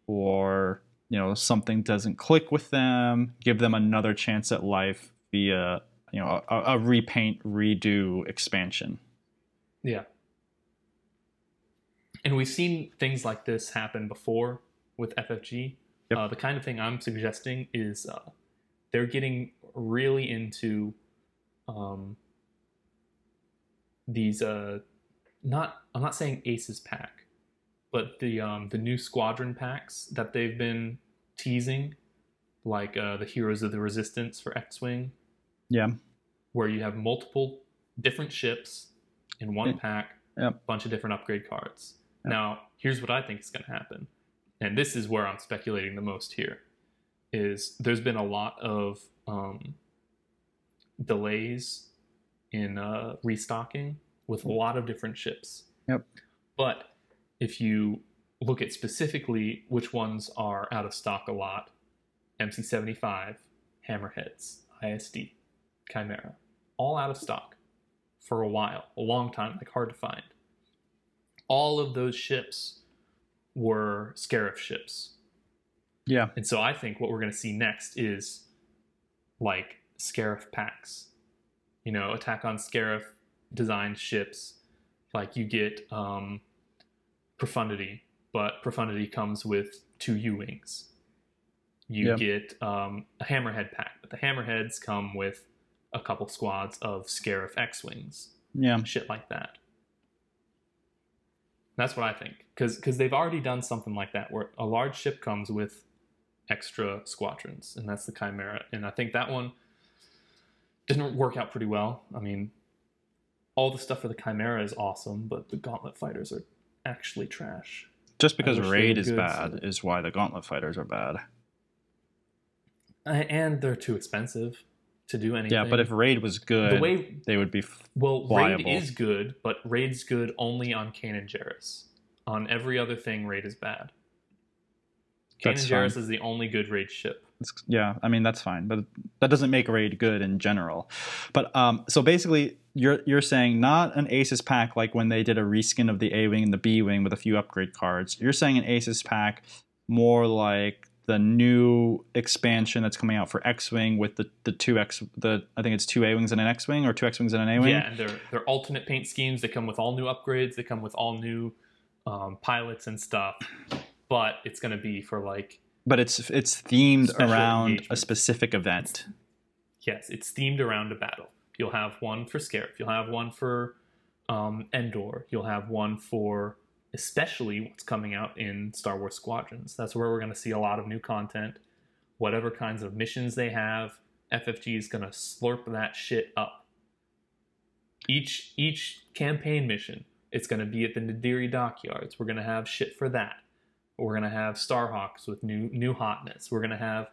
[SPEAKER 3] or, you know, something doesn't click with them. Give them another chance at life via, you know, a, a repaint, redo expansion.
[SPEAKER 4] Yeah. And we've seen things like this happen before with FFG.
[SPEAKER 3] Yep.
[SPEAKER 4] Uh, the kind of thing I'm suggesting is uh, they're getting really into um, these. Uh, not I'm not saying Aces pack, but the um, the new squadron packs that they've been teasing, like uh, the Heroes of the Resistance for X-wing,
[SPEAKER 3] Yeah.
[SPEAKER 4] where you have multiple different ships in one pack,
[SPEAKER 3] Yep.
[SPEAKER 4] bunch of different upgrade cards.
[SPEAKER 3] Yep.
[SPEAKER 4] Now, here's what I think is going to happen, and this is where I'm speculating the most here. is there's been a lot of um, delays in uh, restocking with a lot of different ships.
[SPEAKER 3] Yep.
[SPEAKER 4] But if you look at specifically which ones are out of stock a lot, MC75, Hammerheads, ISD, Chimera, all out of stock for a while, a long time, like hard to find. All of those ships were Scarif ships.
[SPEAKER 3] Yeah.
[SPEAKER 4] And so I think what we're going to see next is like Scarif packs. You know, Attack on Scarif designed ships. Like you get um, Profundity, but Profundity comes with two U Wings. You
[SPEAKER 3] Yeah.
[SPEAKER 4] get um, a Hammerhead pack, but the Hammerheads come with a couple squads of Scarif X Wings
[SPEAKER 3] Yeah.
[SPEAKER 4] shit like that. That's what I think, because they've already done something like that, where a large ship comes with extra squadrons, and that's the Chimera. And I think that one didn't work out pretty well. I mean, all the stuff for the Chimera is awesome, but the Gauntlet fighters are actually trash.
[SPEAKER 3] Just because raid is
[SPEAKER 4] good,
[SPEAKER 3] bad
[SPEAKER 4] so-
[SPEAKER 3] is why the gauntlet fighters are bad.
[SPEAKER 4] And they're too expensive to do anything.
[SPEAKER 3] Yeah, but if raid was good,
[SPEAKER 4] the way
[SPEAKER 3] they would be. F-
[SPEAKER 4] Well,
[SPEAKER 3] Viable.
[SPEAKER 4] raid is good, but raid's good only on Kanan Jarrus. On every other thing, raid is bad. Kane
[SPEAKER 3] That's
[SPEAKER 4] and Jarrus is the only good raid ship.
[SPEAKER 3] it's- yeah, I mean that's fine, but that doesn't make raid good in general. But um, so basically, you're you're saying not an Aces pack like when they did a reskin of the A wing and the B wing with a few upgrade cards. You're saying an Aces pack more like the new expansion that's coming out for X wing with the the two X the I think it's two A wings and an X wing or two X wings and an A wing.
[SPEAKER 4] Yeah, and they're they're alternate paint schemes. They come with all new upgrades. They come with all new um, pilots and stuff. But it's gonna be for like
[SPEAKER 3] But it's it's themed around a specific event.
[SPEAKER 4] yes, it's themed around a battle. You'll have one for Scarif. You'll have one for um, Endor. You'll have one for especially what's coming out in Star Wars Squadrons. That's where we're going to see a lot of new content. Whatever kinds of missions they have, FFG is going to slurp that shit up. Each each campaign mission, it's going to be at the Nadiri dockyards. We're going to have shit for that. We're going to have Starhawks with new new hotness. We're going to have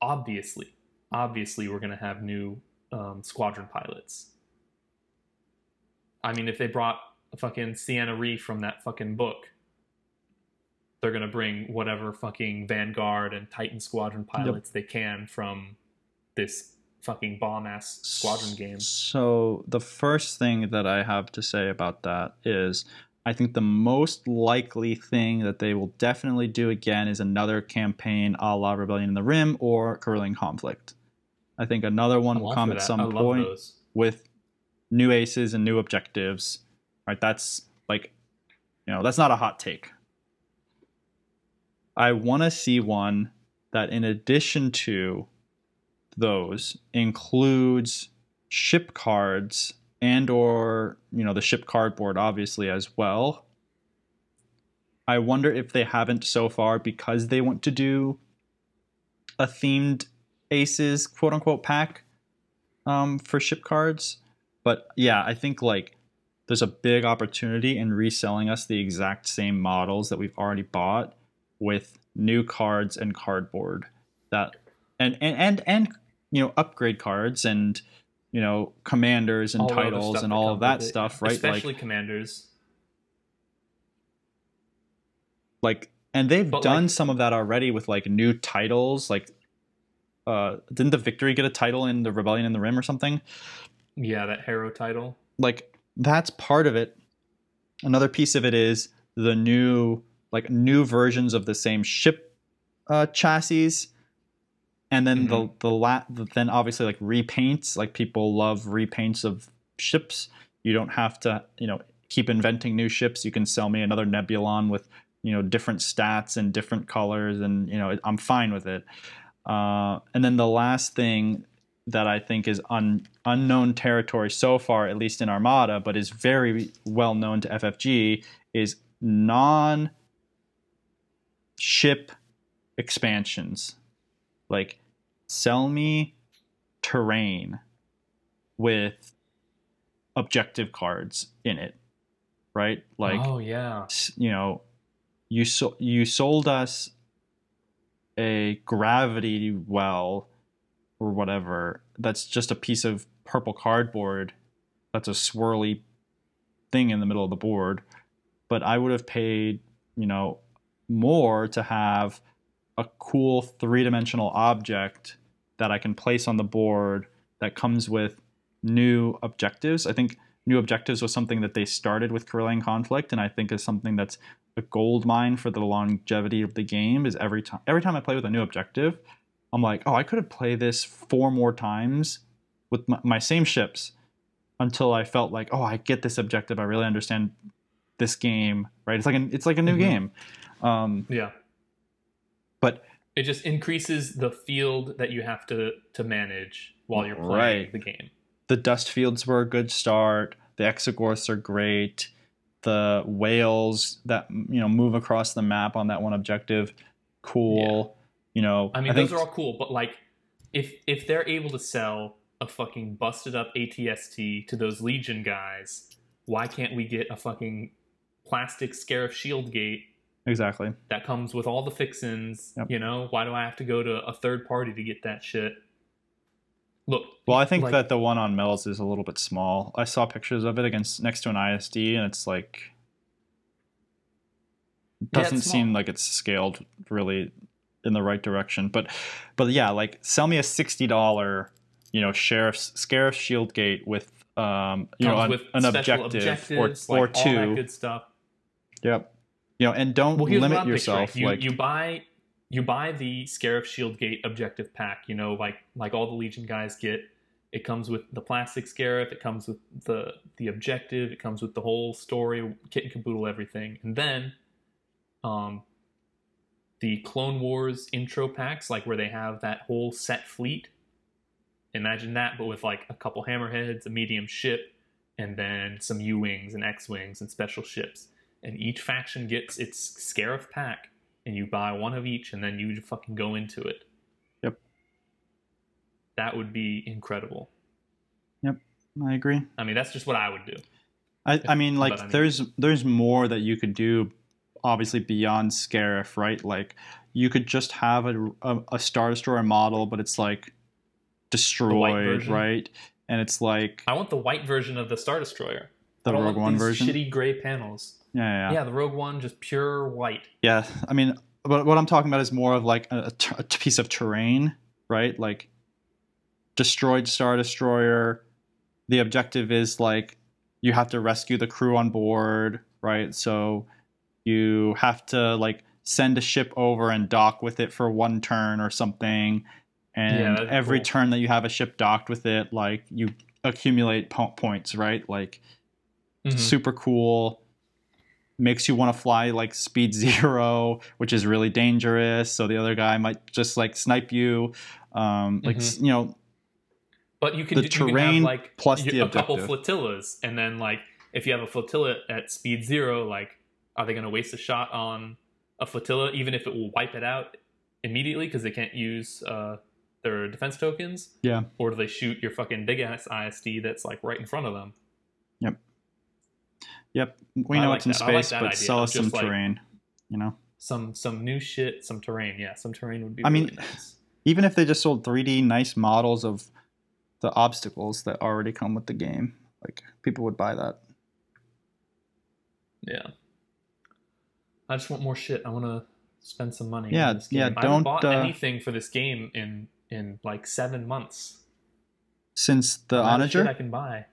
[SPEAKER 4] obviously obviously we're going to have new um, squadron pilots. I mean, if they brought fucking Sienna Reef from that fucking book, they're going to bring whatever fucking Vanguard and Titan squadron pilots they can from this fucking bomb ass squadron game.
[SPEAKER 3] So the first thing that I have to say about that is I think the most likely thing that they will definitely do again is another campaign a la Rebellion in the Rim or Corellian Conflict. I think another one will come at some point
[SPEAKER 4] those.
[SPEAKER 3] with new aces and new objectives. Right? That's like you know, that's not a hot take. I want to see one that in addition to those includes ship cards and or you know the ship cardboard obviously as well i wonder if they haven't so far because they want to do a themed aces quote unquote pack um, for ship cards but yeah i think like there's a big opportunity in reselling us the exact same models that we've already bought with new cards and cardboard that and and and, and you know upgrade cards and you know commanders and
[SPEAKER 4] All
[SPEAKER 3] titles and all of that stuff right
[SPEAKER 4] Especially
[SPEAKER 3] like
[SPEAKER 4] commanders.
[SPEAKER 3] like and they've
[SPEAKER 4] But,
[SPEAKER 3] done
[SPEAKER 4] like-
[SPEAKER 3] some of that already with like new titles like uh didn't the victory get a title in the rebellion in the rim or something
[SPEAKER 4] Yeah, that hero title.
[SPEAKER 3] like that's part of it. Another piece of it is the new like new versions of the same ship uh, chassis. And then the the la- then obviously like repaints. Like people love repaints of ships. You don't have to you know keep inventing new ships. You can sell me another nebulon with you know different stats and different colors and you know i'm fine with it. Uh, and then the last thing that I think is un, unknown territory so far, at least in Armada, but is very well known to FFG, is non ship expansions. Like, sell me terrain with objective cards in it, right? Like,
[SPEAKER 4] oh yeah,
[SPEAKER 3] you know, you so, you sold us a gravity well or whatever that's just a piece of purple cardboard that's a swirly thing in the middle of the board but i would have paid you know more to have a cool three-dimensional object that i can place on the board that comes with new objectives. I think new objectives was something that they started with Corellian conflict and i think is something that's a gold mine for the longevity of the game is every time every time i play with a new objective i'm like oh i could have played this four more times with my, my same ships until i felt like oh i get this objective i really understand this game right it's like an, it's like a new
[SPEAKER 4] Mhm.
[SPEAKER 3] game um,
[SPEAKER 4] Yeah.
[SPEAKER 3] but
[SPEAKER 4] It just increases the field that you have to to manage while you're playing
[SPEAKER 3] Right.
[SPEAKER 4] the game.
[SPEAKER 3] the dust fields were a good start the exogorths are great the whales that you know move across the map on that one objective cool you know
[SPEAKER 4] I mean,
[SPEAKER 3] think
[SPEAKER 4] those are all cool, but like, if if they're able to sell a fucking busted up ATST to those Legion guys, why can't we get a fucking plastic Scarif shield gate
[SPEAKER 3] exactly
[SPEAKER 4] that comes with all the fixins?
[SPEAKER 3] Yep.
[SPEAKER 4] You know, why do I have to go to a third party to get that shit? Look,
[SPEAKER 3] Well, I think
[SPEAKER 4] like-
[SPEAKER 3] that the one on Mel's is a little bit small. I saw pictures of it against next to an ISD, and it's like it doesn't
[SPEAKER 4] small.
[SPEAKER 3] seem like it's scaled really in the right direction. But but yeah, like sell me a sixty dollar, you know, sheriff's Scarif Shield Gate with um you know
[SPEAKER 4] comes
[SPEAKER 3] an,
[SPEAKER 4] with
[SPEAKER 3] an
[SPEAKER 4] special
[SPEAKER 3] objective or or
[SPEAKER 4] like, all that
[SPEAKER 3] two.
[SPEAKER 4] good stuff.
[SPEAKER 3] Yep. You know, and don't
[SPEAKER 4] Well,
[SPEAKER 3] limit
[SPEAKER 4] I'm
[SPEAKER 3] yourself.
[SPEAKER 4] You,
[SPEAKER 3] like
[SPEAKER 4] you buy you buy the Scarif Shield Gate objective pack. You know, like like all the Legion guys get. It comes with the plastic Scarif. It comes with the the objective. It comes with the whole story, kit and caboodle, everything. And then, um, the Clone Wars intro packs, like where they have that whole set fleet. Imagine that, but with like a couple hammerheads, a medium ship, and then some U wings and X wings and special ships and each faction gets its Scarif pack, and you buy one of each, and then you fucking go into it.
[SPEAKER 3] Yep.
[SPEAKER 4] That would be incredible.
[SPEAKER 3] Yep, I agree.
[SPEAKER 4] I mean, that's just what I would do.
[SPEAKER 3] I, I mean, like,
[SPEAKER 4] I mean-
[SPEAKER 3] there's there's more that you could do, obviously beyond Scarif, right? Like, you could just have a, a, a Star Destroyer model, but it's like destroyed, right? And it's like
[SPEAKER 4] I want the white version of the Star Destroyer.
[SPEAKER 3] the Rogue One version.
[SPEAKER 4] Shitty gray panels.
[SPEAKER 3] Yeah, yeah,
[SPEAKER 4] Yeah.
[SPEAKER 3] yeah,
[SPEAKER 4] the Rogue One, just pure white.
[SPEAKER 3] Yeah, I mean, but what I'm talking about is more of like a, a t- a piece of terrain, right? Like destroyed Star Destroyer. The objective is like you have to rescue the crew on board, right? So you have to like send a ship over and dock with it for one turn or something. And
[SPEAKER 4] that'd
[SPEAKER 3] every
[SPEAKER 4] cool.
[SPEAKER 3] turn that you have a ship docked with it, like you accumulate po- points, right? Like
[SPEAKER 4] Mhm.
[SPEAKER 3] super cool makes you want to fly like speed zero which is really dangerous so the other guy might just like snipe you um like s you know
[SPEAKER 4] But you can,
[SPEAKER 3] The
[SPEAKER 4] do, you can have
[SPEAKER 3] terrain
[SPEAKER 4] like
[SPEAKER 3] plus
[SPEAKER 4] you-
[SPEAKER 3] the
[SPEAKER 4] a couple flotillas, and then like if you have a flotilla at speed zero, like are they going to waste a shot on a flotilla, even if it will wipe it out immediately because they can't use uh, their defense tokens?
[SPEAKER 3] yeah
[SPEAKER 4] Or do they shoot your fucking big ass ISD that's like right in front of them?
[SPEAKER 3] yep Yep.
[SPEAKER 4] we
[SPEAKER 3] know
[SPEAKER 4] like
[SPEAKER 3] it's in
[SPEAKER 4] that. I like
[SPEAKER 3] space but
[SPEAKER 4] idea
[SPEAKER 3] sell us some
[SPEAKER 4] like-
[SPEAKER 3] terrain you know
[SPEAKER 4] Some some new shit, some terrain. Yeah, some terrain would be.
[SPEAKER 3] I
[SPEAKER 4] really
[SPEAKER 3] mean,
[SPEAKER 4] nice.
[SPEAKER 3] even if they just sold 3d nice models of the obstacles that already come with the game like people would buy that
[SPEAKER 4] yeah. I just want more shit. I want to spend some money.
[SPEAKER 3] Yeah,
[SPEAKER 4] on this game.
[SPEAKER 3] yeah,
[SPEAKER 4] I haven't
[SPEAKER 3] don't,
[SPEAKER 4] bought
[SPEAKER 3] uh,
[SPEAKER 4] anything for this game in in like seven months.
[SPEAKER 3] since the
[SPEAKER 4] Onager, I can buy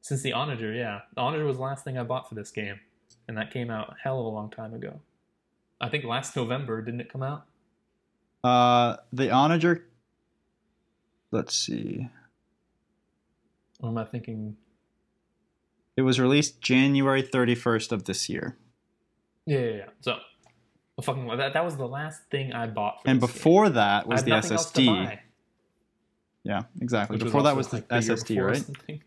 [SPEAKER 4] since the Onager. Yeah, the Onager was the last thing I bought for this game, and that came out a hell of a long time ago. I think last November didn't it come out?
[SPEAKER 3] uh the onager let's see
[SPEAKER 4] Or am I thinking?
[SPEAKER 3] it was released january 31st of this year
[SPEAKER 4] Yeah, yeah. yeah. So, well, fucking that that was the last thing I bought. For
[SPEAKER 3] and
[SPEAKER 4] this game.
[SPEAKER 3] before that was
[SPEAKER 4] had
[SPEAKER 3] the
[SPEAKER 4] nothing else to
[SPEAKER 3] ssd yeah exactly
[SPEAKER 4] which
[SPEAKER 3] before that was the
[SPEAKER 4] like, year
[SPEAKER 3] ssd
[SPEAKER 4] before or
[SPEAKER 3] right
[SPEAKER 4] something.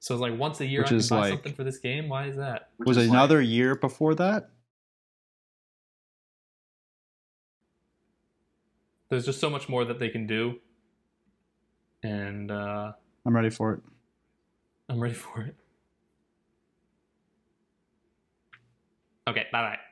[SPEAKER 4] So it's like once a year
[SPEAKER 3] Which
[SPEAKER 4] I can
[SPEAKER 3] is
[SPEAKER 4] buy
[SPEAKER 3] like-
[SPEAKER 4] something for this game. Why is that?
[SPEAKER 3] was it another year before that
[SPEAKER 4] There's just so much more that they can do, and uh,
[SPEAKER 3] i'm ready for it
[SPEAKER 4] I'm ready for it. Okay, bye bye.